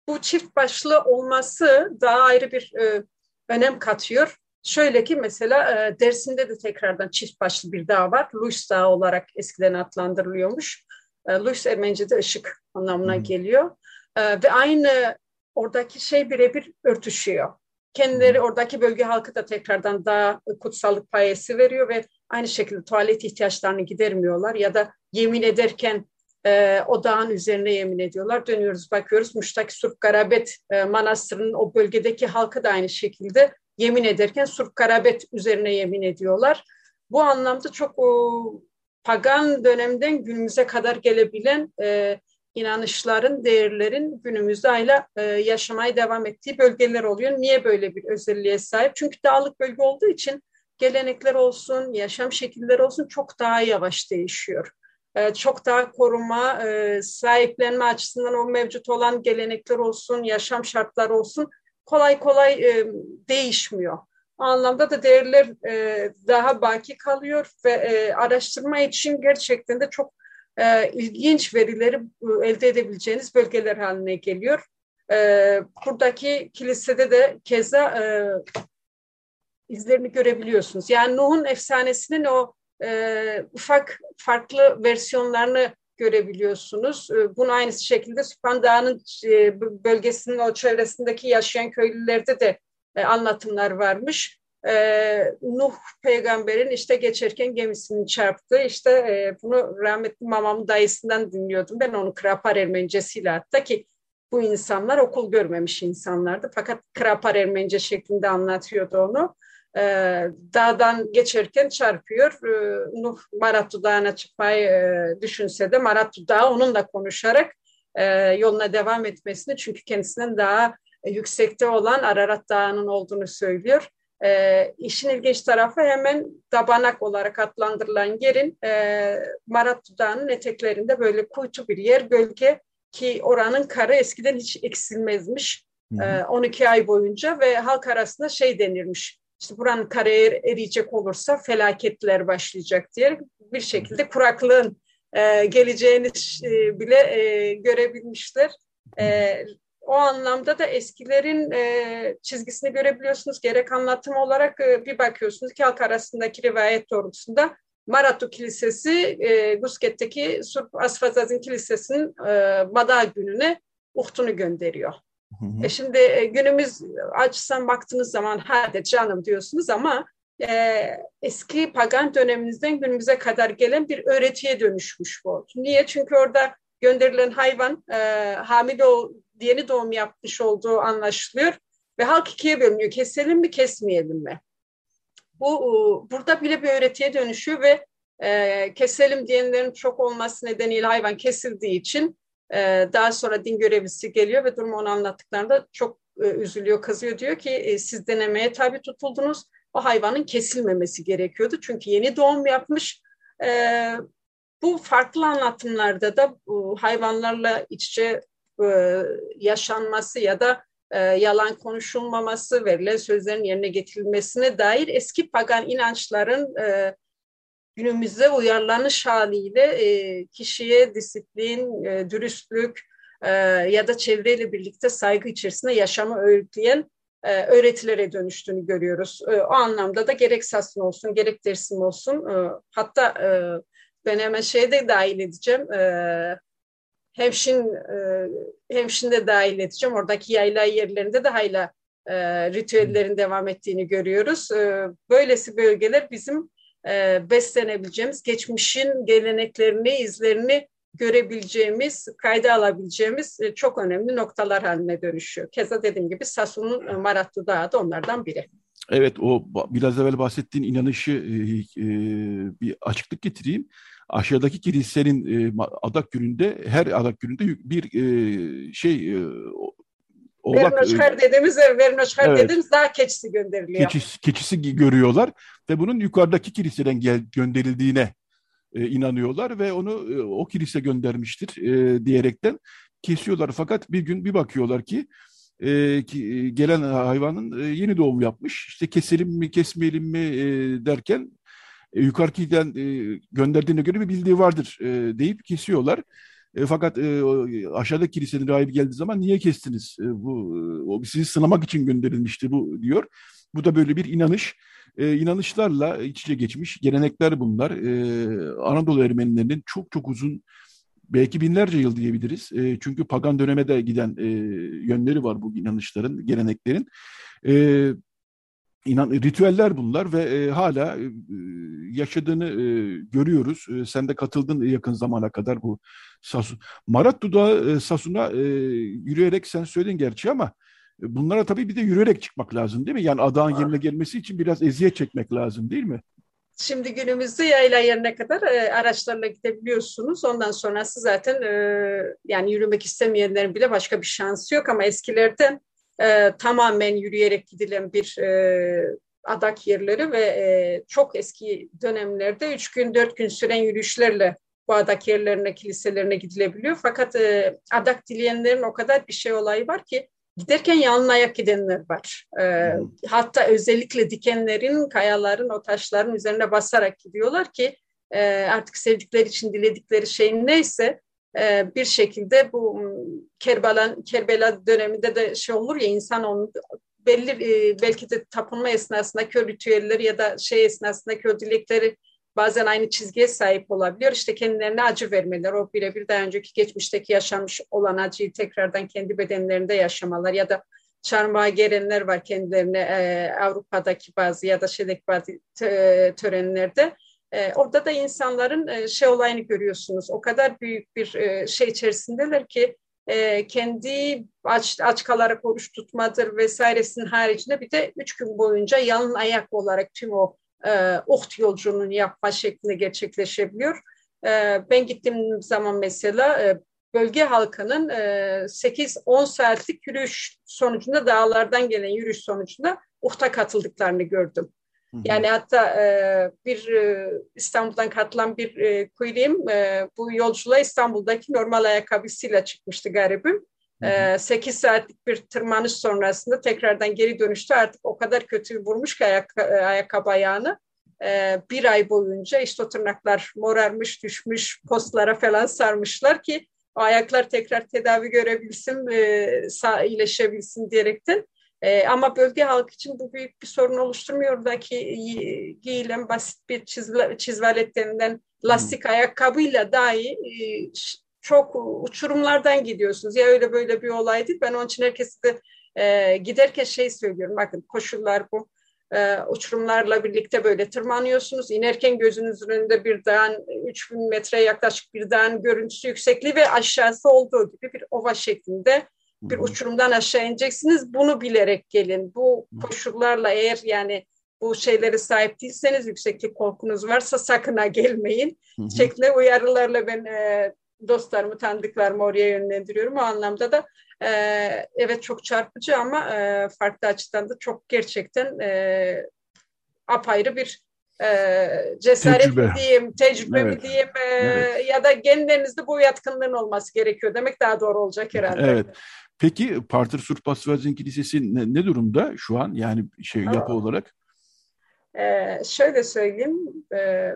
bu çift başlı olması daha ayrı bir e, önem katıyor. Şöyle ki mesela e, Dersim'de de tekrardan çift başlı bir dağ var. Luis Dağı olarak eskiden adlandırılıyormuş. E, Luis Ermenice'de ışık anlamına hmm. geliyor. E, ve aynı oradaki şey birebir örtüşüyor. Kendileri oradaki bölge halkı da tekrardan daha kutsallık payesi veriyor ve aynı şekilde tuvalet ihtiyaçlarını gidermiyorlar ya da yemin ederken e, o dağın üzerine yemin ediyorlar. Dönüyoruz bakıyoruz Muş'taki Surp Garabet e, Manastırı'nın o bölgedeki halkı da aynı şekilde yemin ederken Surp Garabet üzerine yemin ediyorlar. Bu anlamda çok o, pagan dönemden günümüze kadar gelebilen e, inanışların, değerlerin günümüzde hala e, yaşamaya devam ettiği bölgeler oluyor. Niye böyle bir özelliğe sahip? Çünkü dağlık bölge olduğu için gelenekler olsun, yaşam şekilleri olsun çok daha yavaş değişiyor. E, çok daha koruma, e, sahiplenme açısından o mevcut olan gelenekler olsun, yaşam şartları olsun kolay kolay e, değişmiyor. O anlamda da değerler daha baki kalıyor ve araştırma için gerçekten de çok ilginç verileri elde edebileceğiniz bölgeler haline geliyor. buradaki kilisede de keza izlerini görebiliyorsunuz. Yani Nuh'un efsanesinin o e, ufak farklı versiyonlarını görebiliyorsunuz. E, bunu aynı şekilde Süphan Dağı'nın e, bölgesinin o çevresindeki yaşayan köylülerde de e, anlatımlar varmış. E, Nuh peygamberin işte geçerken gemisini çarptı. İşte e, bunu rahmetli mamamın dayısından dinliyordum. Ben onu Krapar Ermenicesiyle hatta ki bu insanlar okul görmemiş insanlardı. Fakat Krapar Ermenice şeklinde anlatıyordu onu e, dağdan geçerken çarpıyor. E, Nuh Maratu Dağı'na çıkmayı e, düşünse de Maratu Dağı onunla konuşarak e, yoluna devam etmesini çünkü kendisinden daha e, yüksekte olan Ararat Dağı'nın olduğunu söylüyor. E, işin ilginç tarafı hemen Dabanak olarak adlandırılan yerin e, Maratu Dağı'nın eteklerinde böyle kuytu bir yer, gölge ki oranın karı eskiden hiç eksilmezmiş. E, 12 ay boyunca ve halk arasında şey denirmiş işte buranın kariyer eriyecek olursa felaketler başlayacak diye bir şekilde kuraklığın e, geleceğini e, bile e, görebilmişler. E, o anlamda da eskilerin e, çizgisini görebiliyorsunuz. Gerek anlatım olarak e, bir bakıyorsunuz ki halk arasındaki rivayet doğrultusunda Maratu Kilisesi e, Gusket'teki Surp Asfazazin Kilisesi'nin e, Bada gününe uhtunu gönderiyor. Hı hı. E şimdi e, günümüz açısından baktığınız zaman hadi canım diyorsunuz ama e, eski pagan döneminizden günümüze kadar gelen bir öğretiye dönüşmüş bu. Niye? Çünkü orada gönderilen hayvan e, hamile ol, yeni doğum yapmış olduğu anlaşılıyor ve halk ikiye bölünüyor. Keselim mi kesmeyelim mi? Bu burada bile bir öğretiye dönüşüyor ve e, keselim diyenlerin çok olması nedeniyle hayvan kesildiği için ee, daha sonra din görevlisi geliyor ve durumu ona anlattıklarında çok e, üzülüyor, kızıyor. Diyor ki e, siz denemeye tabi tutuldunuz. O hayvanın kesilmemesi gerekiyordu. Çünkü yeni doğum yapmış. Ee, bu farklı anlatımlarda da hayvanlarla iç içe e, yaşanması ya da yalan konuşulmaması, verilen sözlerin yerine getirilmesine dair eski pagan inançların günümüzde uyarlanış haliyle e, kişiye disiplin, e, dürüstlük e, ya da çevreyle birlikte saygı içerisinde yaşamı öğütleyen e, öğretilere dönüştüğünü görüyoruz. E, o anlamda da gerek Sasın olsun, gerek Dersim olsun, e, hatta e, ben hemen şeye de dahil edeceğim, e, Hemşin, e, Hemşin de dahil edeceğim. Oradaki yayla yerlerinde de hala e, ritüellerin devam ettiğini görüyoruz. E, böylesi bölgeler bizim e, beslenebileceğimiz, geçmişin geleneklerini, izlerini görebileceğimiz, kayda alabileceğimiz e, çok önemli noktalar haline dönüşüyor. Keza dediğim gibi Sasu'nun e, Maratlı Dağı da onlardan biri. Evet, o biraz evvel bahsettiğin inanışı e, e, bir açıklık getireyim. Aşağıdaki kilisenin e, adak gününde, her adak gününde bir e, şey e, Vernoşkar dediğimiz, Vernoşkar evet. dediğimiz daha keçisi gönderiliyor. Keçisi, keçisi görüyorlar ve bunun yukarıdaki kiliseden gel, gönderildiğine e, inanıyorlar ve onu e, o kilise göndermiştir e, diyerekten kesiyorlar. Fakat bir gün bir bakıyorlar ki, e, ki e, gelen hayvanın e, yeni doğum yapmış. İşte keselim mi kesmeyelim mi e, derken e, yukarıdan e, gönderdiğine göre bir bildiği vardır e, deyip kesiyorlar. E, fakat e, aşağıdaki kilisenin rahibi geldiği zaman niye kestiniz? E, bu o sizi sınamak için gönderilmişti bu diyor. Bu da böyle bir inanış. E, inanışlarla iç içe geçmiş gelenekler bunlar. E, Anadolu Ermenilerinin çok çok uzun belki binlerce yıl diyebiliriz. E, çünkü pagan döneme de giden e, yönleri var bu inanışların, geleneklerin. E, inan ritüeller bunlar ve e, hala e, yaşadığını e, görüyoruz. E, sen de katıldın yakın zamana kadar bu Sasun. Marattu'da e, Sasun'a e, yürüyerek sen söyledin gerçi ama e, bunlara tabii bir de yürüyerek çıkmak lazım değil mi? Yani adağın yerine gelmesi için biraz eziyet çekmek lazım değil mi? Şimdi günümüzde yayla yerine kadar e, araçlarla gidebiliyorsunuz. Ondan sonrası zaten e, yani yürümek istemeyenlerin bile başka bir şansı yok ama eskilerden e, tamamen yürüyerek gidilen bir e, adak yerleri ve e, çok eski dönemlerde üç gün dört gün süren yürüyüşlerle bu adak yerlerine, kiliselerine gidilebiliyor. Fakat e, adak dileyenlerin o kadar bir şey olayı var ki giderken yalın ayak gidenler var. E, hatta özellikle dikenlerin, kayaların, o taşların üzerine basarak gidiyorlar ki e, artık sevdikleri için diledikleri şeyin neyse bir şekilde bu Kerbela, Kerbela döneminde de şey olur ya insan onu belli e, belki de tapınma esnasında kör ritüelleri ya da şey esnasında kör dilekleri bazen aynı çizgiye sahip olabiliyor. İşte kendilerine acı vermeler, o birebir daha önceki geçmişteki yaşanmış olan acıyı tekrardan kendi bedenlerinde yaşamalar ya da çarmıha gelenler var kendilerine e, Avrupa'daki bazı ya da şeydeki bazı törenlerde. E, orada da insanların e, şey olayını görüyorsunuz. O kadar büyük bir e, şey içerisindeler ki e, kendi aç, aç kalarak oruç tutmadır vesairesinin haricinde bir de üç gün boyunca yalın ayak olarak tüm o e, uht yolculuğunu yapma şeklinde gerçekleşebiliyor. E, ben gittiğim zaman mesela e, bölge halkının e, 8-10 saatlik yürüyüş sonucunda dağlardan gelen yürüyüş sonucunda uhta katıldıklarını gördüm. Yani hatta e, bir e, İstanbul'dan katılan bir e, kuyriyim e, bu yolculuğa İstanbul'daki normal ayakkabısıyla çıkmıştı garibim. E, 8 saatlik bir tırmanış sonrasında tekrardan geri dönüştü. Artık o kadar kötü vurmuş ki ayak, e, ayakkabı ayağını. E, bir ay boyunca işte o tırnaklar morarmış, düşmüş, postlara falan sarmışlar ki o ayaklar tekrar tedavi görebilsin, e, sağ, iyileşebilsin diyerekten e, ama bölge halkı için bu büyük bir sorun oluşturmuyor da ki giyilen basit bir çizve, çizvaletlerinden lastik hmm. ayakkabıyla dahi e, çok uçurumlardan gidiyorsunuz. Ya öyle böyle bir olay değil. Ben onun için herkese de e, giderken şey söylüyorum. Bakın koşullar bu. E, uçurumlarla birlikte böyle tırmanıyorsunuz. İnerken gözünüzün önünde bir dağın 3000 metre yaklaşık bir dağın görüntüsü yüksekliği ve aşağısı olduğu gibi bir ova şeklinde bir uçurumdan aşağı ineceksiniz. Bunu bilerek gelin. Bu koşullarla eğer yani bu şeylere sahip değilseniz yükseklik korkunuz varsa sakın ha gelmeyin. Şeklinde uyarılarla ben e, dostlarımı, tanıdıklarımı oraya yönlendiriyorum. O anlamda da e, evet çok çarpıcı ama e, farklı açıdan da çok gerçekten e, apayrı bir e, cesaret tecrübe. mi diyeyim, tecrübe evet. mi diyeyim e, evet. ya da genlerinizde bu yatkınlığın olması gerekiyor demek daha doğru olacak herhalde. Evet. Peki Partır Surpasvazin Kilisesi ne, ne durumda şu an yani şey yapı Aa. olarak? Ee, şöyle söyleyeyim, e,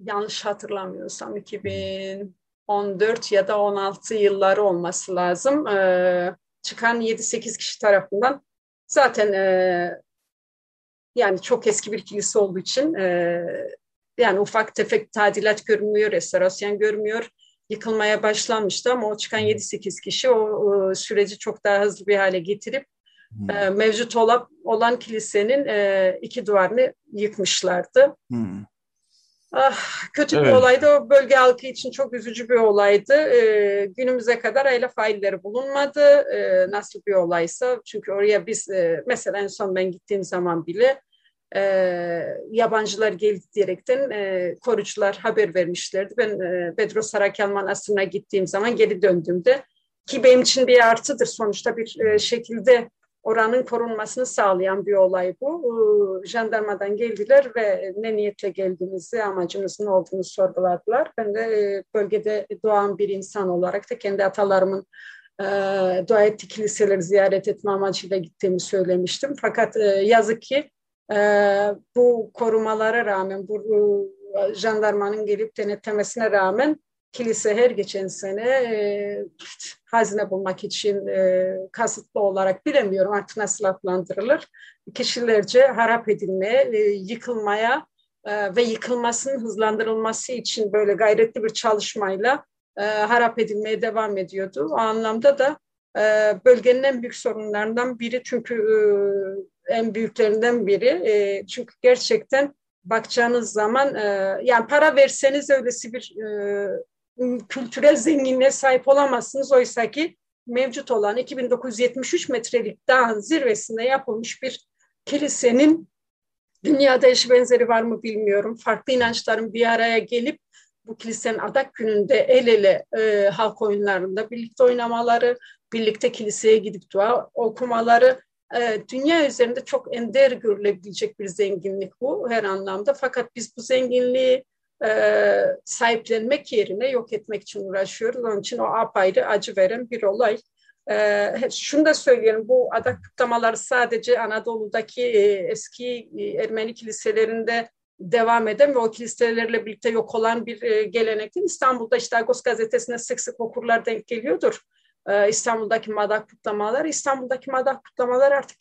yanlış hatırlamıyorsam 2014 ya da 16 yılları olması lazım. E, çıkan 7-8 kişi tarafından zaten e, yani çok eski bir kilise olduğu için e, yani ufak tefek tadilat görünmüyor, restorasyon görmüyor yıkılmaya başlanmıştı ama o çıkan 7-8 kişi o, süreci çok daha hızlı bir hale getirip hmm. e, mevcut olan, olan kilisenin e, iki duvarını yıkmışlardı. Hmm. Ah, kötü evet. bir olaydı. O bölge halkı için çok üzücü bir olaydı. Ee, günümüze kadar aile failleri bulunmadı. Ee, nasıl bir olaysa. Çünkü oraya biz e, mesela en son ben gittiğim zaman bile e, yabancılar geldi diyerekten e, korucular haber vermişlerdi. Ben e, Bedros Harakelman asrına gittiğim zaman geri döndüğümde ki benim için bir artıdır sonuçta bir e, şekilde oranın korunmasını sağlayan bir olay bu. E, jandarmadan geldiler ve ne niyetle geldiğimizi, amacımızın olduğunu sorguladılar. Ben de e, bölgede doğan bir insan olarak da kendi atalarımın e, dua ettiği kiliseleri ziyaret etme amacıyla gittiğimi söylemiştim. Fakat e, yazık ki bu korumalara rağmen, bu e, jandarmanın gelip denetlemesine rağmen kilise her geçen sene e, hazine bulmak için e, kasıtlı olarak bilemiyorum artık nasıl adlandırılır. Kişilerce harap edilmeye, yıkılmaya e, ve yıkılmasının hızlandırılması için böyle gayretli bir çalışmayla harap edilmeye devam ediyordu. O anlamda da bölgenin en büyük sorunlarından biri çünkü en büyüklerinden biri. E, çünkü gerçekten bakacağınız zaman e, yani para verseniz öylesi bir e, kültürel zenginliğe sahip olamazsınız. Oysa ki mevcut olan 2973 metrelik dağın zirvesinde yapılmış bir kilisenin dünyada eşi benzeri var mı bilmiyorum. Farklı inançların bir araya gelip bu kilisenin adak gününde el ele e, halk oyunlarında birlikte oynamaları, birlikte kiliseye gidip dua okumaları dünya üzerinde çok ender görülebilecek bir zenginlik bu her anlamda. Fakat biz bu zenginliği e, sahiplenmek yerine yok etmek için uğraşıyoruz. Onun için o apayrı acı veren bir olay. E, şunu da söyleyelim, bu adak kutlamaları sadece Anadolu'daki e, eski e, Ermeni kiliselerinde devam eden ve o kiliselerle birlikte yok olan bir e, gelenek değil. İstanbul'da işte Agos gazetesine sık sık okurlar denk geliyordur. E, İstanbul'daki madak kutlamalar. İstanbul'daki madak kutlamalar artık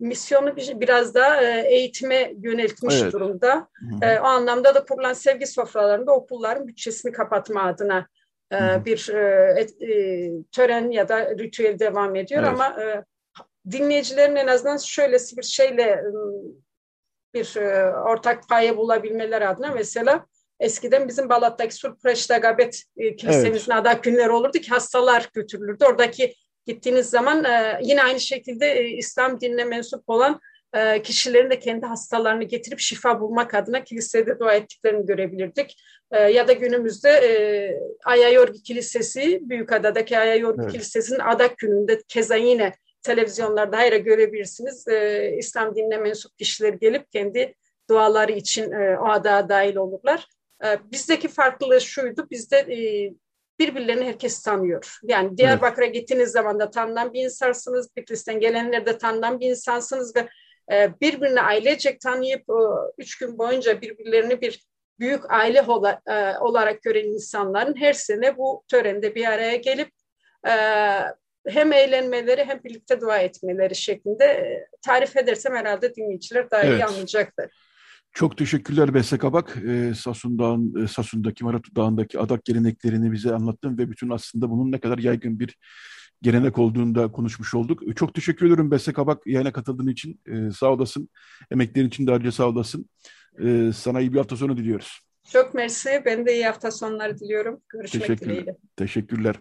misyonu biraz da e, eğitime yöneltmiş evet. durumda. Hı hı. E, o anlamda da kurulan sevgi sofralarında okulların bütçesini kapatma adına e, bir tören ya da ritüel devam ediyor evet. ama dinleyicilerin en azından şöylesi bir şeyle bir ortak payı bulabilmeleri adına mesela eskiden bizim Balat'taki Surpreş'te Gabet kilisemizin evet. adak günleri olurdu ki hastalar götürülürdü. Oradaki gittiğiniz zaman e, yine aynı şekilde e, İslam dinine mensup olan e, kişilerin de kendi hastalarını getirip şifa bulmak adına kilisede dua ettiklerini görebilirdik. E, ya da günümüzde e, Ayayorgi Kilisesi, Büyükada'daki Ayayorgi evet. Kilisesi'nin adak gününde keza yine televizyonlarda hayra görebilirsiniz. E, İslam dinine mensup kişiler gelip kendi duaları için e, o adağa dahil olurlar. E, bizdeki farklılığı şuydu, bizde e, birbirlerini herkes tanıyor. Yani Diyarbakır'a evet. gittiğiniz zaman da tanınan bir insansınız, Bitlis'ten gelenler de tanınan bir insansınız ve e, birbirini ailecek tanıyıp üç gün boyunca birbirlerini bir büyük aile e, olarak gören insanların her sene bu törende bir araya gelip hem eğlenmeleri hem birlikte dua etmeleri şeklinde tarif edersem herhalde dinleyiciler daha evet. iyi anlayacaktır. Çok teşekkürler Beste Kabak. E, Sasun Dağın, e, Sasun'daki, Maratu Dağı'ndaki adak geleneklerini bize anlattın ve bütün aslında bunun ne kadar yaygın bir gelenek olduğunu da konuşmuş olduk. E, çok teşekkür ederim Beste Kabak yayına katıldığın için. E, sağ olasın. Emeklerin için de ayrıca sağ olasın. E, sana iyi bir hafta sonu diliyoruz. Çok mersi. Ben de iyi hafta sonları diliyorum. Görüşmek Teşekkürler. dileğiyle. Teşekkürler.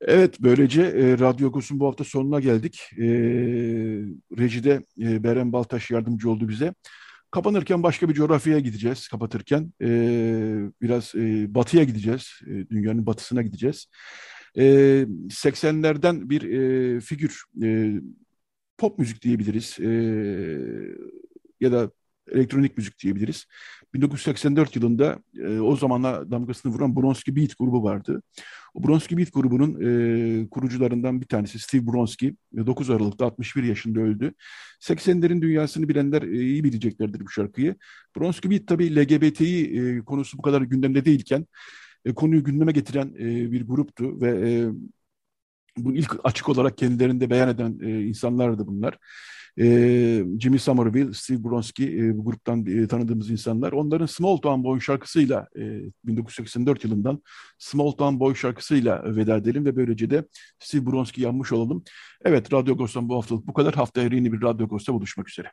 Evet, böylece e, Radyo Agos'un bu hafta sonuna geldik. E, rejide e, Beren Baltaş yardımcı oldu bize. Kapanırken başka bir coğrafyaya gideceğiz. Kapatırken e, biraz e, batıya gideceğiz. E, dünyanın batısına gideceğiz. E, 80'lerden bir e, figür, e, pop müzik diyebiliriz. E, ya da elektronik müzik diyebiliriz. 1984 yılında e, o zamanla damgasını vuran Bronski Beat grubu vardı. O Bronski Beat grubunun e, kurucularından bir tanesi Steve Bronski 9 Aralık'ta 61 yaşında öldü. 80'lerin dünyasını bilenler e, iyi bileceklerdir bu şarkıyı. Bronski Beat tabii LGBTİ e, konusu bu kadar gündemde değilken e, konuyu gündeme getiren e, bir gruptu ve e, bu ilk açık olarak kendilerinde beyan eden e, insanlardı bunlar. E, Jimmy Somerville, Steve Bronski e, bu gruptan e, tanıdığımız insanlar. Onların Small Town Boy şarkısıyla e, 1984 yılından Small Town Boy şarkısıyla veda edelim ve böylece de Steve Bronski yanmış olalım. Evet, Radyo Agos'tan bu haftalık bu kadar. Haftaya yeni bir Radyo Agos'ta buluşmak üzere.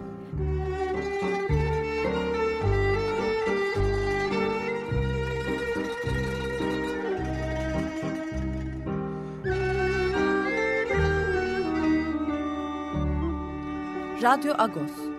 Radyo Agos.